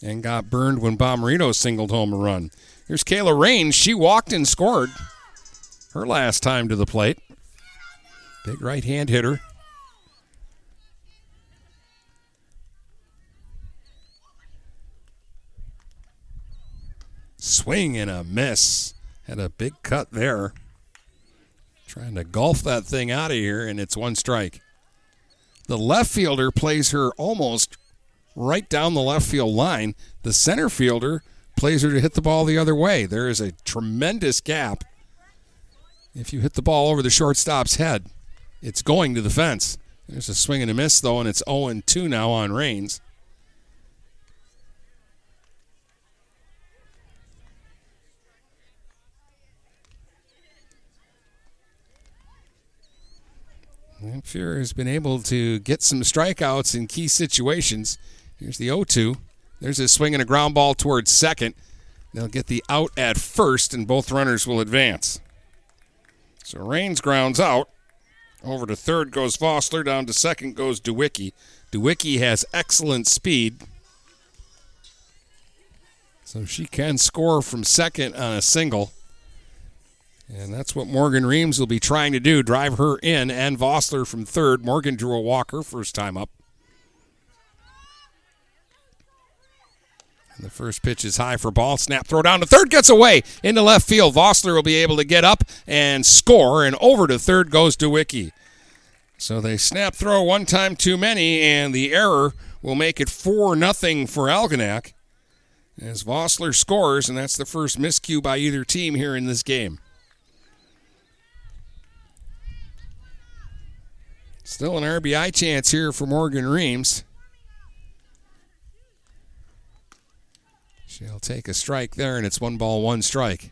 and got burned when Bomarito singled home a run. Here's Kayla Rain. She walked and scored her last time to the plate. Big right hand hitter. Swing and a miss. Had a big cut there. Trying to golf that thing out of here, and it's one strike. The left fielder plays her almost right down the left field line. The center fielder plays her to hit the ball the other way. There is a tremendous gap. If you hit the ball over the shortstop's head, it's going to the fence. There's a swing and a miss, though, and it's 0 2 now on Rains. Lamphere has been able to get some strikeouts in key situations. Here's the 0 2. There's a swing and a ground ball towards second. They'll get the out at first, and both runners will advance. So Rains grounds out. Over to third goes Vossler. Down to second goes DeWicki. DeWicki has excellent speed. So she can score from second on a single. And that's what Morgan Reams will be trying to do drive her in and Vossler from third. Morgan drew a walker first time up. And the first pitch is high for ball. Snap throw down to third, gets away into left field. Vossler will be able to get up and score, and over to third goes DeWicki. So they snap throw one time too many, and the error will make it 4 nothing for Algonac as Vossler scores, and that's the first miscue by either team here in this game. Still an RBI chance here for Morgan Reams. She'll take a strike there, and it's one ball, one strike.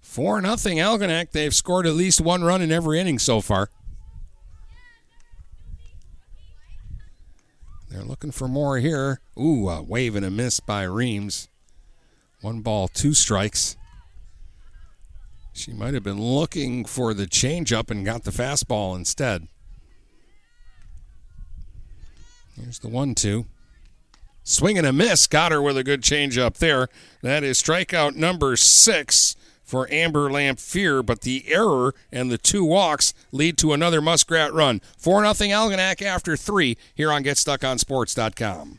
Four nothing Algonac. They've scored at least one run in every inning so far. They're looking for more here. Ooh, a wave and a miss by Reams. One ball, two strikes. She might have been looking for the changeup and got the fastball instead. Here's the one two. Swing and a miss. Got her with a good changeup there. That is strikeout number six for Amber Lamphere, but the error and the two walks lead to another Muskrat run. 4 0 Algonac after three here on GetStuckOnSports.com.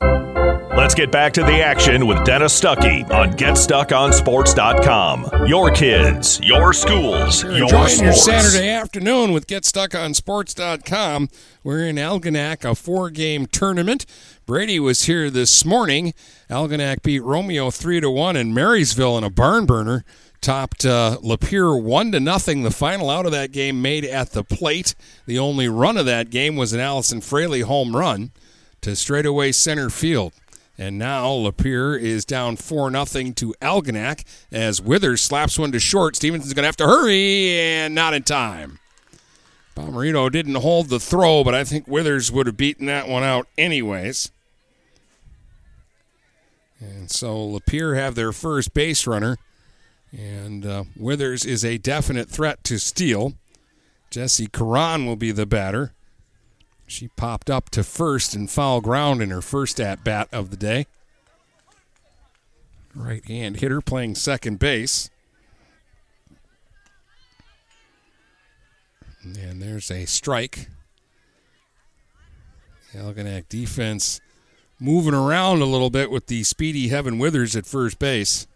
Let's get back to the action with Dennis Stuckey on GetStuckOnSports.com. Your kids, your schools, your sports. your Saturday afternoon with GetStuckOnSports.com. We're in Algonac, a four-game tournament. Brady was here this morning. Algonac beat Romeo three to one, and Marysville in a barn burner topped uh, Lapeer one to nothing. The final out of that game made at the plate. The only run of that game was an Allison Fraley home run to straightaway center field. And now Lapeer is down 4 0 to Algonac as Withers slaps one to short. Stevenson's going to have to hurry and not in time. Bomarito didn't hold the throw, but I think Withers would have beaten that one out anyways. And so Lapeer have their first base runner, and uh, Withers is a definite threat to steal. Jesse Karan will be the batter. She popped up to first and foul ground in her first at bat of the day. Right hand hitter playing second base. And there's a strike. The Algonac defense moving around a little bit with the speedy Heaven Withers at first base.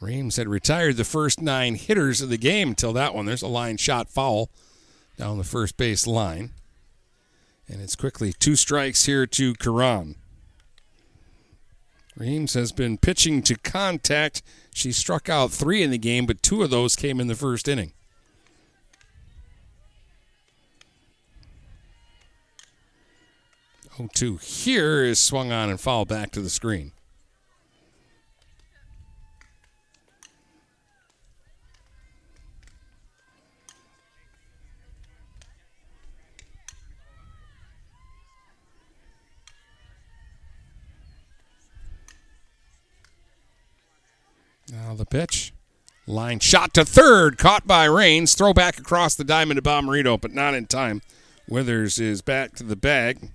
Reams had retired the first nine hitters of the game until that one. There's a line shot foul down the first base line. And it's quickly two strikes here to Karan. Reams has been pitching to contact. She struck out three in the game, but two of those came in the first inning. Oh, two here is swung on and fouled back to the screen. Now the pitch. Line shot to third, caught by Rains. Throw back across the diamond to Bomarito, but not in time. Withers is back to the bag.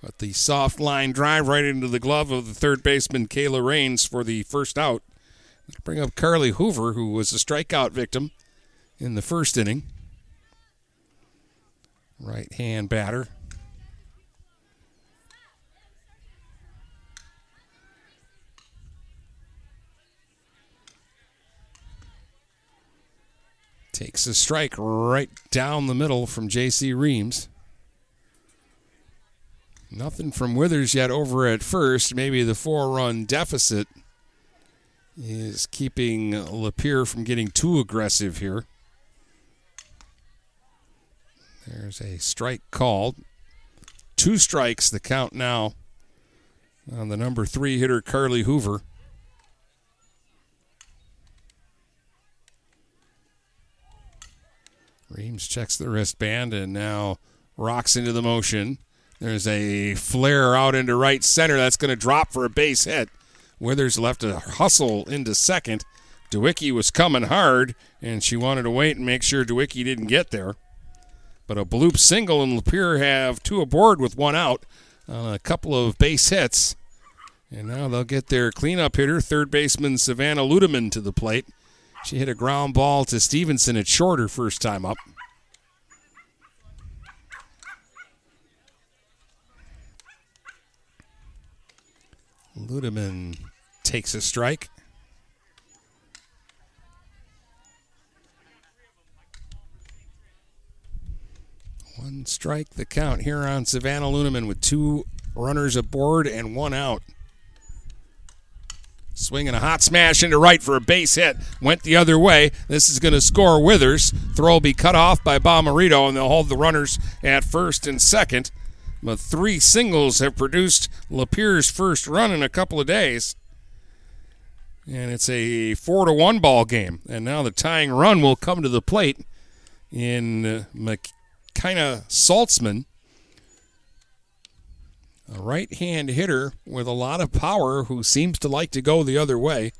But the soft line drive right into the glove of the third baseman, Kayla Rains, for the first out. Bring up Carly Hoover, who was a strikeout victim in the first inning. Right hand batter. Takes a strike right down the middle from J.C. Reams. Nothing from Withers yet over at first. Maybe the four run deficit is keeping Lapeer from getting too aggressive here. There's a strike called. Two strikes, the count now on the number three hitter, Carly Hoover. Reams checks the wristband and now rocks into the motion. There's a flare out into right center. That's going to drop for a base hit. Withers left a hustle into second. DeWicki was coming hard, and she wanted to wait and make sure DeWicki didn't get there. But a bloop single and Lapeer have two aboard with one out on a couple of base hits. And now they'll get their cleanup hitter, third baseman Savannah Ludeman, to the plate. She hit a ground ball to Stevenson at short her first time up. Ludeman takes a strike. One strike the count here on Savannah Ludeman with two runners aboard and one out. Swinging a hot smash into right for a base hit. Went the other way. This is going to score Withers. Throw will be cut off by Bomarito, and they'll hold the runners at first and second. But three singles have produced Lapeer's first run in a couple of days. And it's a four to one ball game. And now the tying run will come to the plate in uh, McKenna Saltzman a right hand hitter with a lot of power who seems to like to go the other way.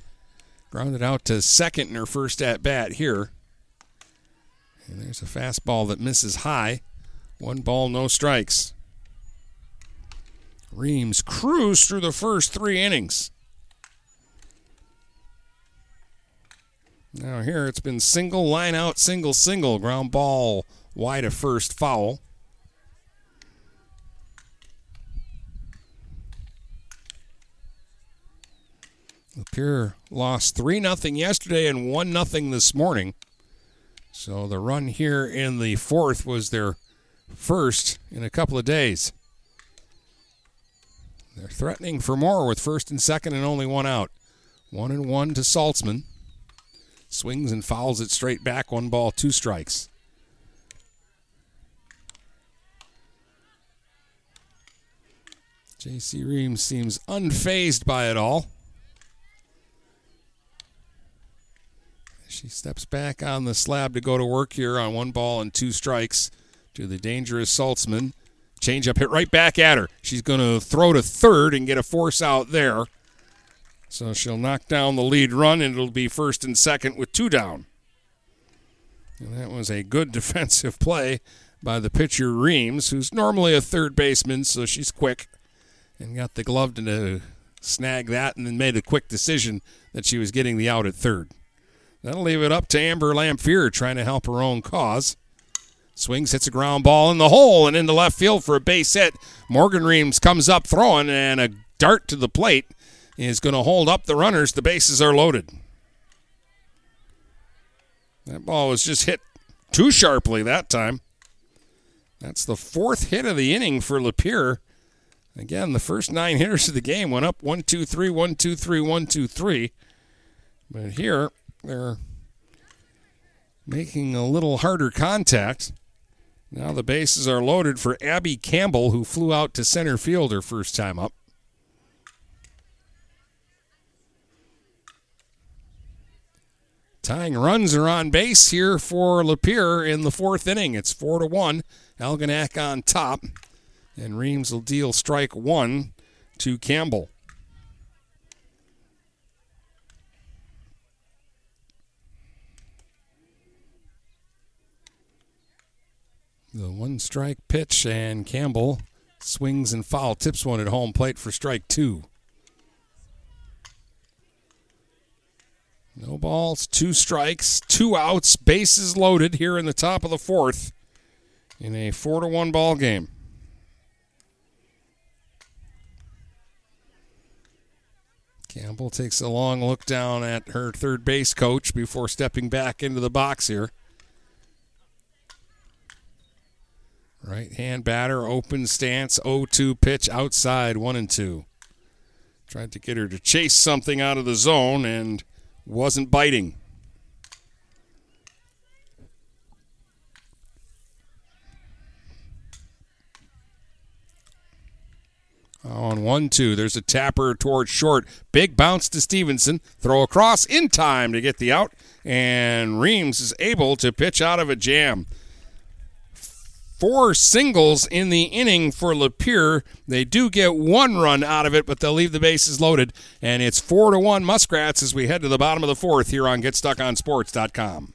Grounded out to second in her first at bat here. And there's a fastball that misses high. One ball, no strikes. Reams cruised through the first three innings. Now here it's been single, line out, single, single. Ground ball wide of first, foul. Lapeer lost 3 0 yesterday and 1 0 this morning. So the run here in the fourth was their first in a couple of days. They're threatening for more with first and second and only one out. One and one to Saltzman. Swings and fouls it straight back. One ball, two strikes. J.C. Reams seems unfazed by it all. She steps back on the slab to go to work here on one ball and two strikes to the dangerous Saltzman. Change up hit right back at her. She's going to throw to third and get a force out there. So she'll knock down the lead run, and it'll be first and second with two down. And that was a good [LAUGHS] defensive play by the pitcher Reams, who's normally a third baseman, so she's quick and got the glove to snag that and then made a quick decision that she was getting the out at third. That'll leave it up to Amber Lamphere trying to help her own cause. Swings, hits a ground ball in the hole and into left field for a base hit. Morgan Reams comes up throwing, and a dart to the plate is going to hold up the runners. The bases are loaded. That ball was just hit too sharply that time. That's the fourth hit of the inning for Lapeer. Again, the first nine hitters of the game went up 1 2 3, 1 2 3, 1 2 3. But here, they're making a little harder contact. Now the bases are loaded for Abby Campbell, who flew out to center field her first time up. Tying runs are on base here for Lapeer in the fourth inning. It's four to one. Algonac on top, and Reams will deal strike one to Campbell. The one strike pitch, and Campbell swings and foul, tips one at home plate for strike two. No balls, two strikes, two outs, bases loaded here in the top of the fourth in a four to one ball game. Campbell takes a long look down at her third base coach before stepping back into the box here. Right hand batter, open stance, 0 2 pitch outside, 1 and 2. Tried to get her to chase something out of the zone and wasn't biting. On 1 2, there's a tapper towards short. Big bounce to Stevenson. Throw across in time to get the out. And Reams is able to pitch out of a jam four singles in the inning for Lapeer. They do get one run out of it, but they'll leave the bases loaded. And it's four to one Muskrats as we head to the bottom of the fourth here on GetStuckOnSports.com.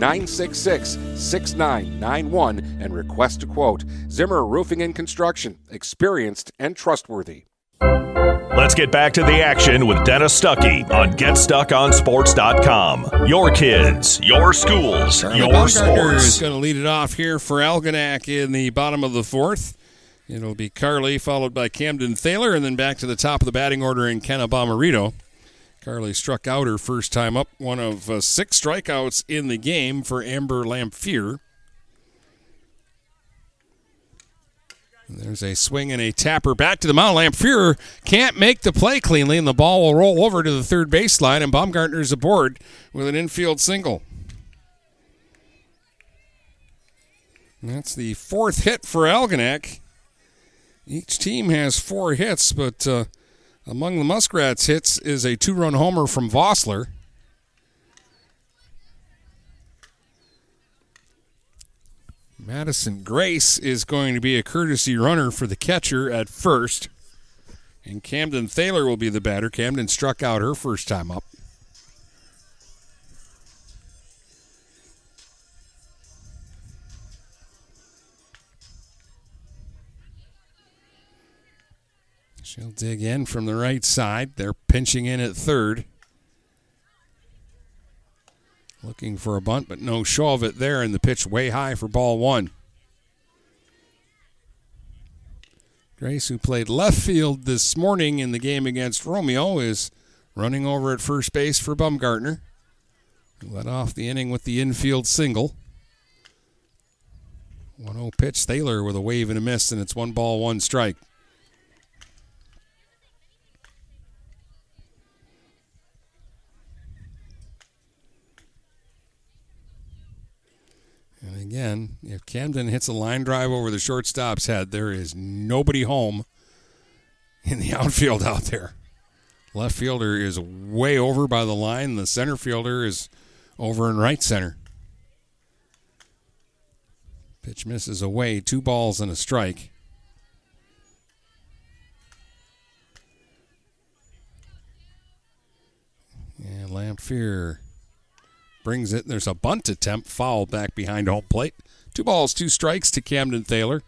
966 6991 and request a quote. Zimmer Roofing and Construction, experienced and trustworthy. Let's get back to the action with Dennis Stuckey on GetStuckOnSports.com. Your kids, your schools, Charlie your Baumgartner is sports. going to lead it off here for Algonac in the bottom of the fourth. It'll be Carly, followed by Camden Thaler, and then back to the top of the batting order in Kenna Bomarito. Carly struck out her first time up, one of uh, six strikeouts in the game for Amber Lamphere. There's a swing and a tapper back to the mound. Lamphere can't make the play cleanly, and the ball will roll over to the third baseline, and Baumgartner's aboard with an infield single. That's the fourth hit for Algonac. Each team has four hits, but uh, among the Muskrats' hits is a two run homer from Vossler. Madison Grace is going to be a courtesy runner for the catcher at first. And Camden Thaler will be the batter. Camden struck out her first time up. She'll dig in from the right side. They're pinching in at third. Looking for a bunt, but no show of it there, and the pitch way high for ball one. Grace, who played left field this morning in the game against Romeo, is running over at first base for Baumgartner. Led off the inning with the infield single. 1 0 pitch. Thaler with a wave and a miss, and it's one ball, one strike. And again, if Camden hits a line drive over the shortstop's head, there is nobody home in the [LAUGHS] outfield out there. Left fielder is way over by the line. The center fielder is over in right center. Pitch misses away. Two balls and a strike. And Lamphere brings it. There's a bunt attempt, foul back behind home plate. Two balls, two strikes to Camden Thaler.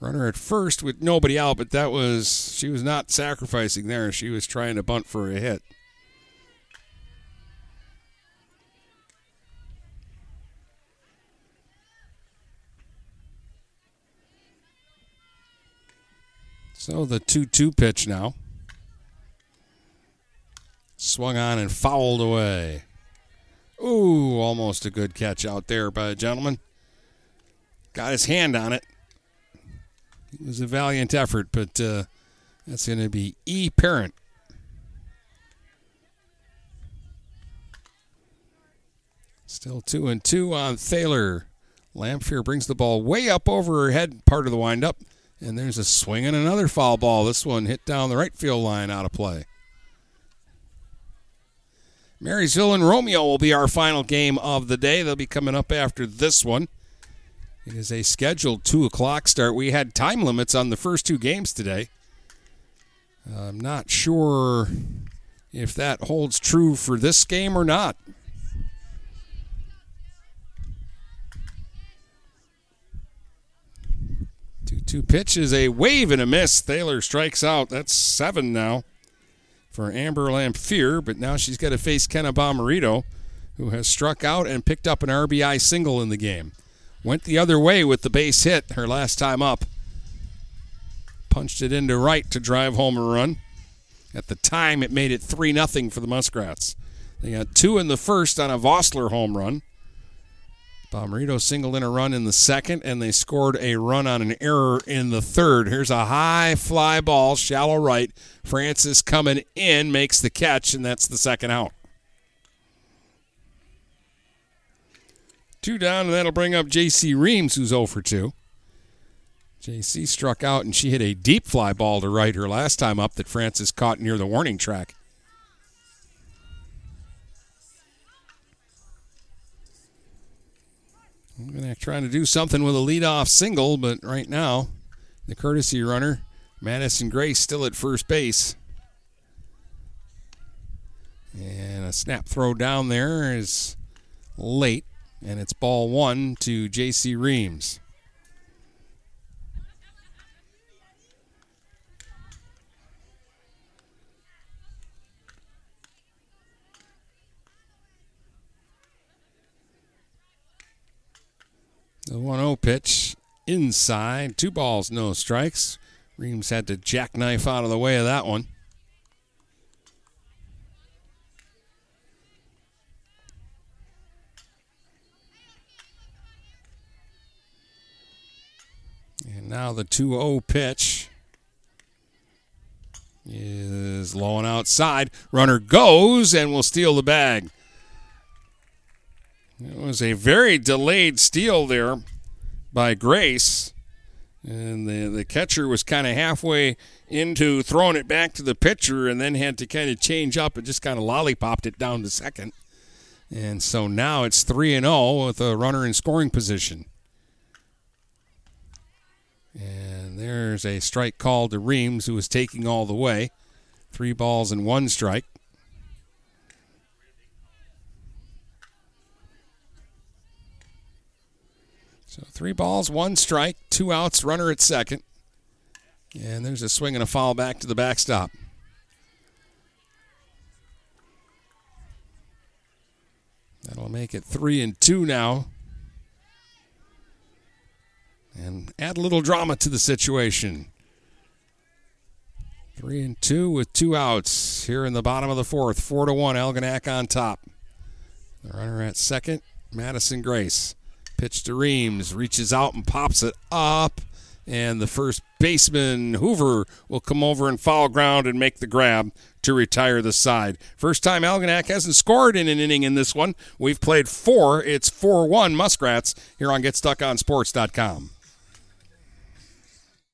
Runner at first with nobody out, but that was she was not sacrificing there. She was trying to bunt for a hit. So the 2 2 pitch now. Swung on and fouled away. Ooh, almost a good catch out there by a gentleman. Got his hand on it. It was a valiant effort, but uh, that's going to be E. Parent. Still two and two on Thaler. Lamphere brings the ball way up over her head, part of the windup, and there's a swing and another foul ball. This one hit down the right field line out of play. Marysville and Romeo will be our final game of the day. They'll be coming up after this one. It is a scheduled 2 o'clock start. We had time limits on the first two games today. I'm not sure if that holds true for this game or not. Two two pitches, a wave and a miss. Thaler strikes out. That's seven now for Amber Lamphere, but now she's got to face Kenna Bomarito, who has struck out and picked up an RBI single in the game. Went the other way with the base hit her last time up. Punched it into right to drive home a run. At the time, it made it 3 0 for the Muskrats. They got two in the first on a Vossler home run. Bomarito singled in a run in the second, and they scored a run on an error in the third. Here's a high fly ball, shallow right. Francis coming in, makes the catch, and that's the second out. Two down, and that'll bring up J.C. Reams, who's 0 for 2. J.C. struck out, and she hit a deep fly ball to right her last time up that Francis caught near the warning track. I'm going to try to do something with a leadoff single, but right now, the courtesy runner, Madison Grace, still at first base. And a snap throw down there is late, and it's ball one to J.C. Reams. The 1 0 pitch inside. Two balls, no strikes. Reams had to jackknife out of the way of that one. And now the 2 0 pitch is low and outside. Runner goes and will steal the bag. It was a very delayed steal there by Grace. And the, the catcher was kind of halfway into throwing it back to the pitcher and then had to kind of change up and just kind of lollipopped it down to second. And so now it's 3 and 0 with a runner in scoring position. And there's a strike call to Reams, who was taking all the way. Three balls and one strike. So three balls, one strike, two outs, runner at second. And there's a swing and a foul back to the backstop. That'll make it three and two now. And add a little drama to the situation. Three and two with two outs here in the bottom of the fourth. Four to one, Algonac on top. The runner at second, Madison Grace. Pitch to Reams, reaches out and pops it up. And the first baseman, Hoover, will come over and foul ground and make the grab to retire the side. First time Algonac hasn't scored in an inning in this one. We've played four. It's 4 1 Muskrats here on GetStuckOnSports.com.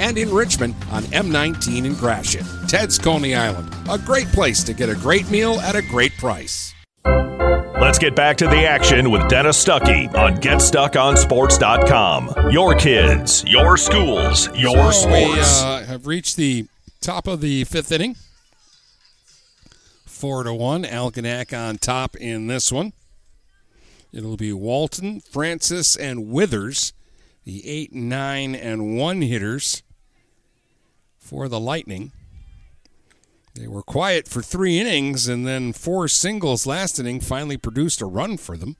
and in Richmond on M19 in Gratiot. Ted's Coney Island, a great place to get a great meal at a great price. Let's get back to the action with Dennis Stuckey on GetStuckOnSports.com. Your kids, your schools, your So we sports. uh, have reached the top of the fifth inning. Four to one. Algonac on top in this one. It'll be Walton, Francis, and Withers, the eight, nine, and one hitters for the Lightning. They were quiet for three innings, and then four singles last inning finally produced a run for them.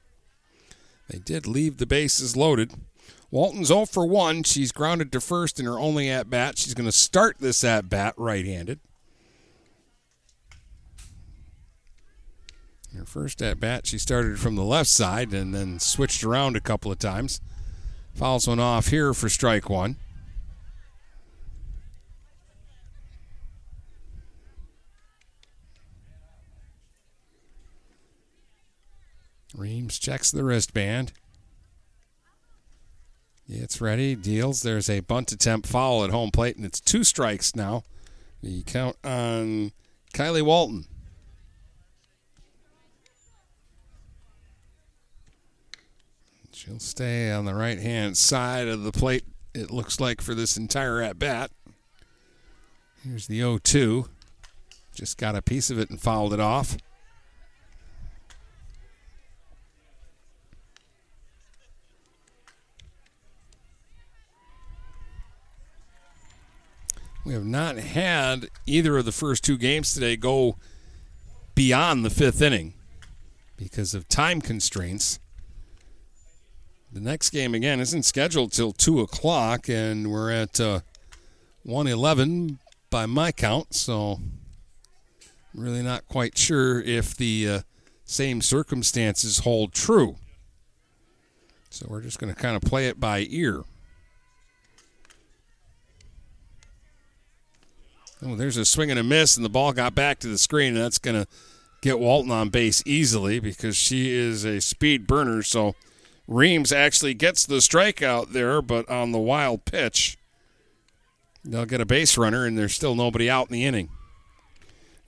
They did leave the bases loaded. Walton's 0 for 1. She's grounded to first in her only at bat. She's going to start this at bat right handed. Her first at bat, she started from the left side and then switched around a couple of times. Fouls one off here for strike one. Reams checks the wristband. It's ready. Deals. There's a bunt attempt foul at home plate, and it's two strikes now. The count on Kylie Walton. She'll stay on the right hand side of the plate, it looks like, for this entire at bat. Here's the 0 2. Just got a piece of it and fouled it off. We have not had either of the first two games today go beyond the fifth inning because of time constraints. The next game again isn't scheduled till two o'clock, and we're at uh, one eleven by my count. So, I'm really not quite sure if the uh, same circumstances hold true. So we're just going to kind of play it by ear. Oh, there's a swing and a miss, and the ball got back to the screen. And that's going to get Walton on base easily because she is a speed burner. So Reams actually gets the strikeout there, but on the wild pitch, they'll get a base runner, and there's still nobody out in the inning.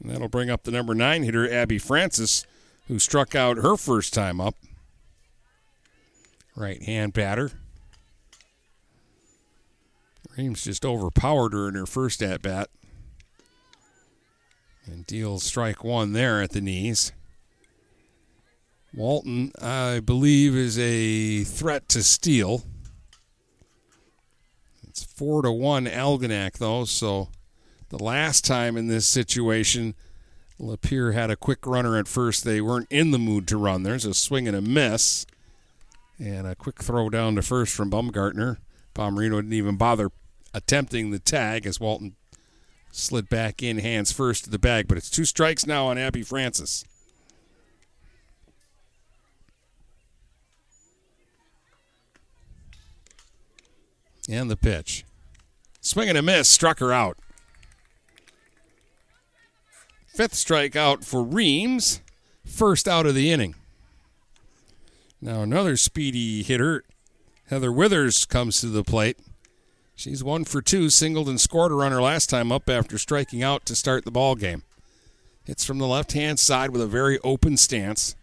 And that'll bring up the number nine hitter, Abby Francis, who struck out her first time up. Right hand batter. Reams just overpowered her in her first at bat. And deals strike one there at the knees. Walton, I believe, is a threat to steal. It's four to one Algonac, though, so the last time in this situation, Lapeer had a quick runner at first. They weren't in the mood to run. There's a swing and a miss. And a quick throw down to first from Baumgartner. Bomarito didn't even bother attempting the tag as Walton slid back in hands first to the bag. But it's two strikes now on Abby Francis. And the pitch. Swing and a miss, struck her out. Fifth strikeout for Reams, first out of the inning. Now another speedy hitter, Heather Withers, comes to the plate. She's one for two, singled and scored a runner last time up after striking out to start the ball game. Hits from the left-hand side with a very open stance.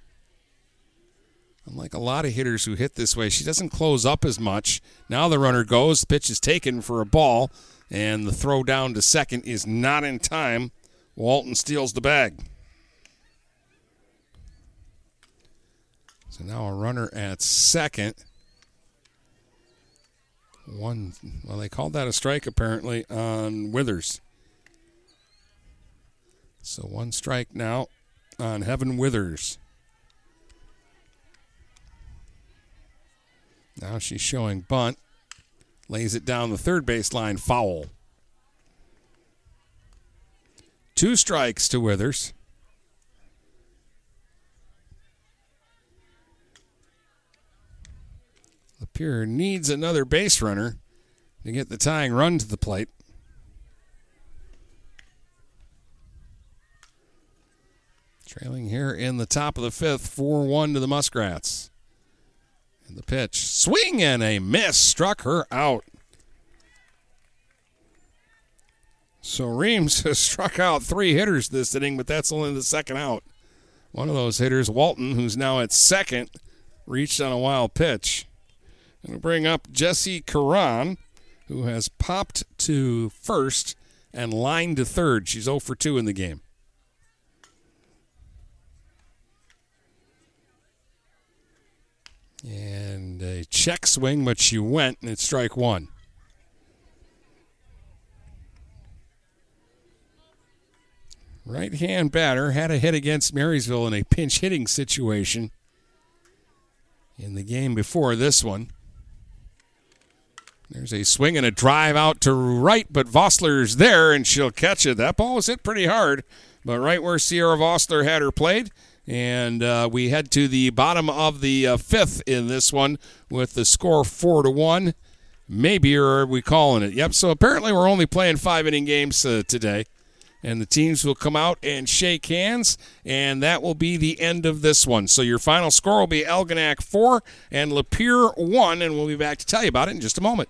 Unlike a lot of hitters who hit this way, she doesn't close up as much. Now the runner goes, pitch is taken for a ball, and the throw down to second is not in time. Walton steals the bag. So now a runner at second. One, well, they called that a strike apparently on Withers. So one strike now on Heaven Withers. Now she's showing bunt. Lays it down the third baseline, foul. Two strikes to Withers. Lapeer needs another base runner to get the tying run to the plate. Trailing here in the top of the fifth, 4 1 to the Muskrats. And the pitch, swing and a miss, struck her out. So Reams [LAUGHS] has struck out three hitters this inning, but that's only the second out. One of those hitters, Walton, who's now at second, reached on a wild pitch. And we bring up Jesse Karan, who has popped to first and lined to third. She's 0 for 2 in the game. And a check swing, but she went, and it's strike one. Right hand batter had a hit against Marysville in a pinch hitting situation in the game before this one. There's a swing and a drive out to right, but Vossler's there and she'll catch it. That ball was hit pretty hard, but right where Sierra Vossler had her played. And uh, we head to the bottom of the uh, fifth in this one with the score four to one. Maybe are we calling it? Yep. So apparently we're only playing five inning games uh, today and the teams will come out and shake hands, and that will be the end of this one. So your final score will be Algonac 4 and Lapeer 1, and we'll be back to tell you about it in just a moment.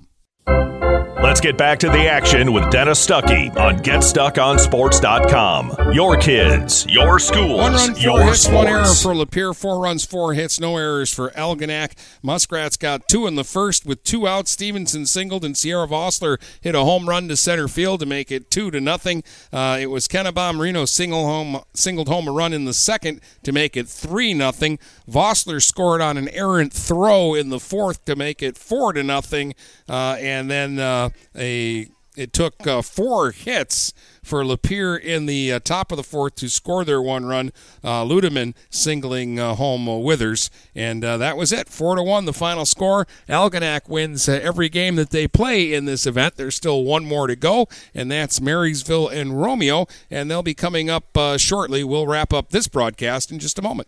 Let's get back to the action with Dennis Stuckey on GetStuckOnSports.com. Your kids, your schools, One run, four your hits, sports. one error for Lapeer. Four runs, four hits, no errors for Algonac. Muskrats got two in the first with two outs. Stevenson singled and Sierra Vossler hit a home run to center field to make it two to nothing. Uh, it was Kennebom Reno single home singled home a run in the second to make it three nothing. Vossler scored on an errant throw in the fourth to make it four to nothing, uh, and then uh, a it took uh, four hits for Lapeer in the uh, top of the fourth to score their one run. Uh, Ludeman singling uh, home uh, Withers, and uh, that was it. Four to one, the final score. Algonac wins uh, every game that they play in this event. There's still one more to go, and that's Marysville and Romeo, and they'll be coming up shortly. We'll wrap up this broadcast in just a moment.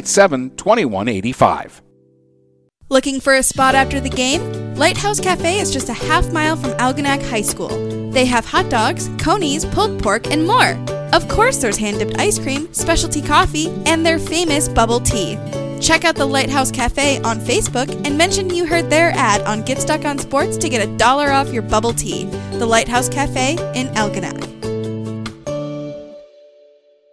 987 2185. Looking for a spot after the game? Lighthouse Cafe is just a half mile from Algonac High School. They have hot dogs, conies, pulled pork, and more. Of course, there's hand dipped ice cream, specialty coffee, and their famous bubble tea. Check out the Lighthouse Cafe on Facebook and mention you heard their ad on Get Stuck on Sports to get a dollar off your bubble tea. The Lighthouse Cafe in Algonac.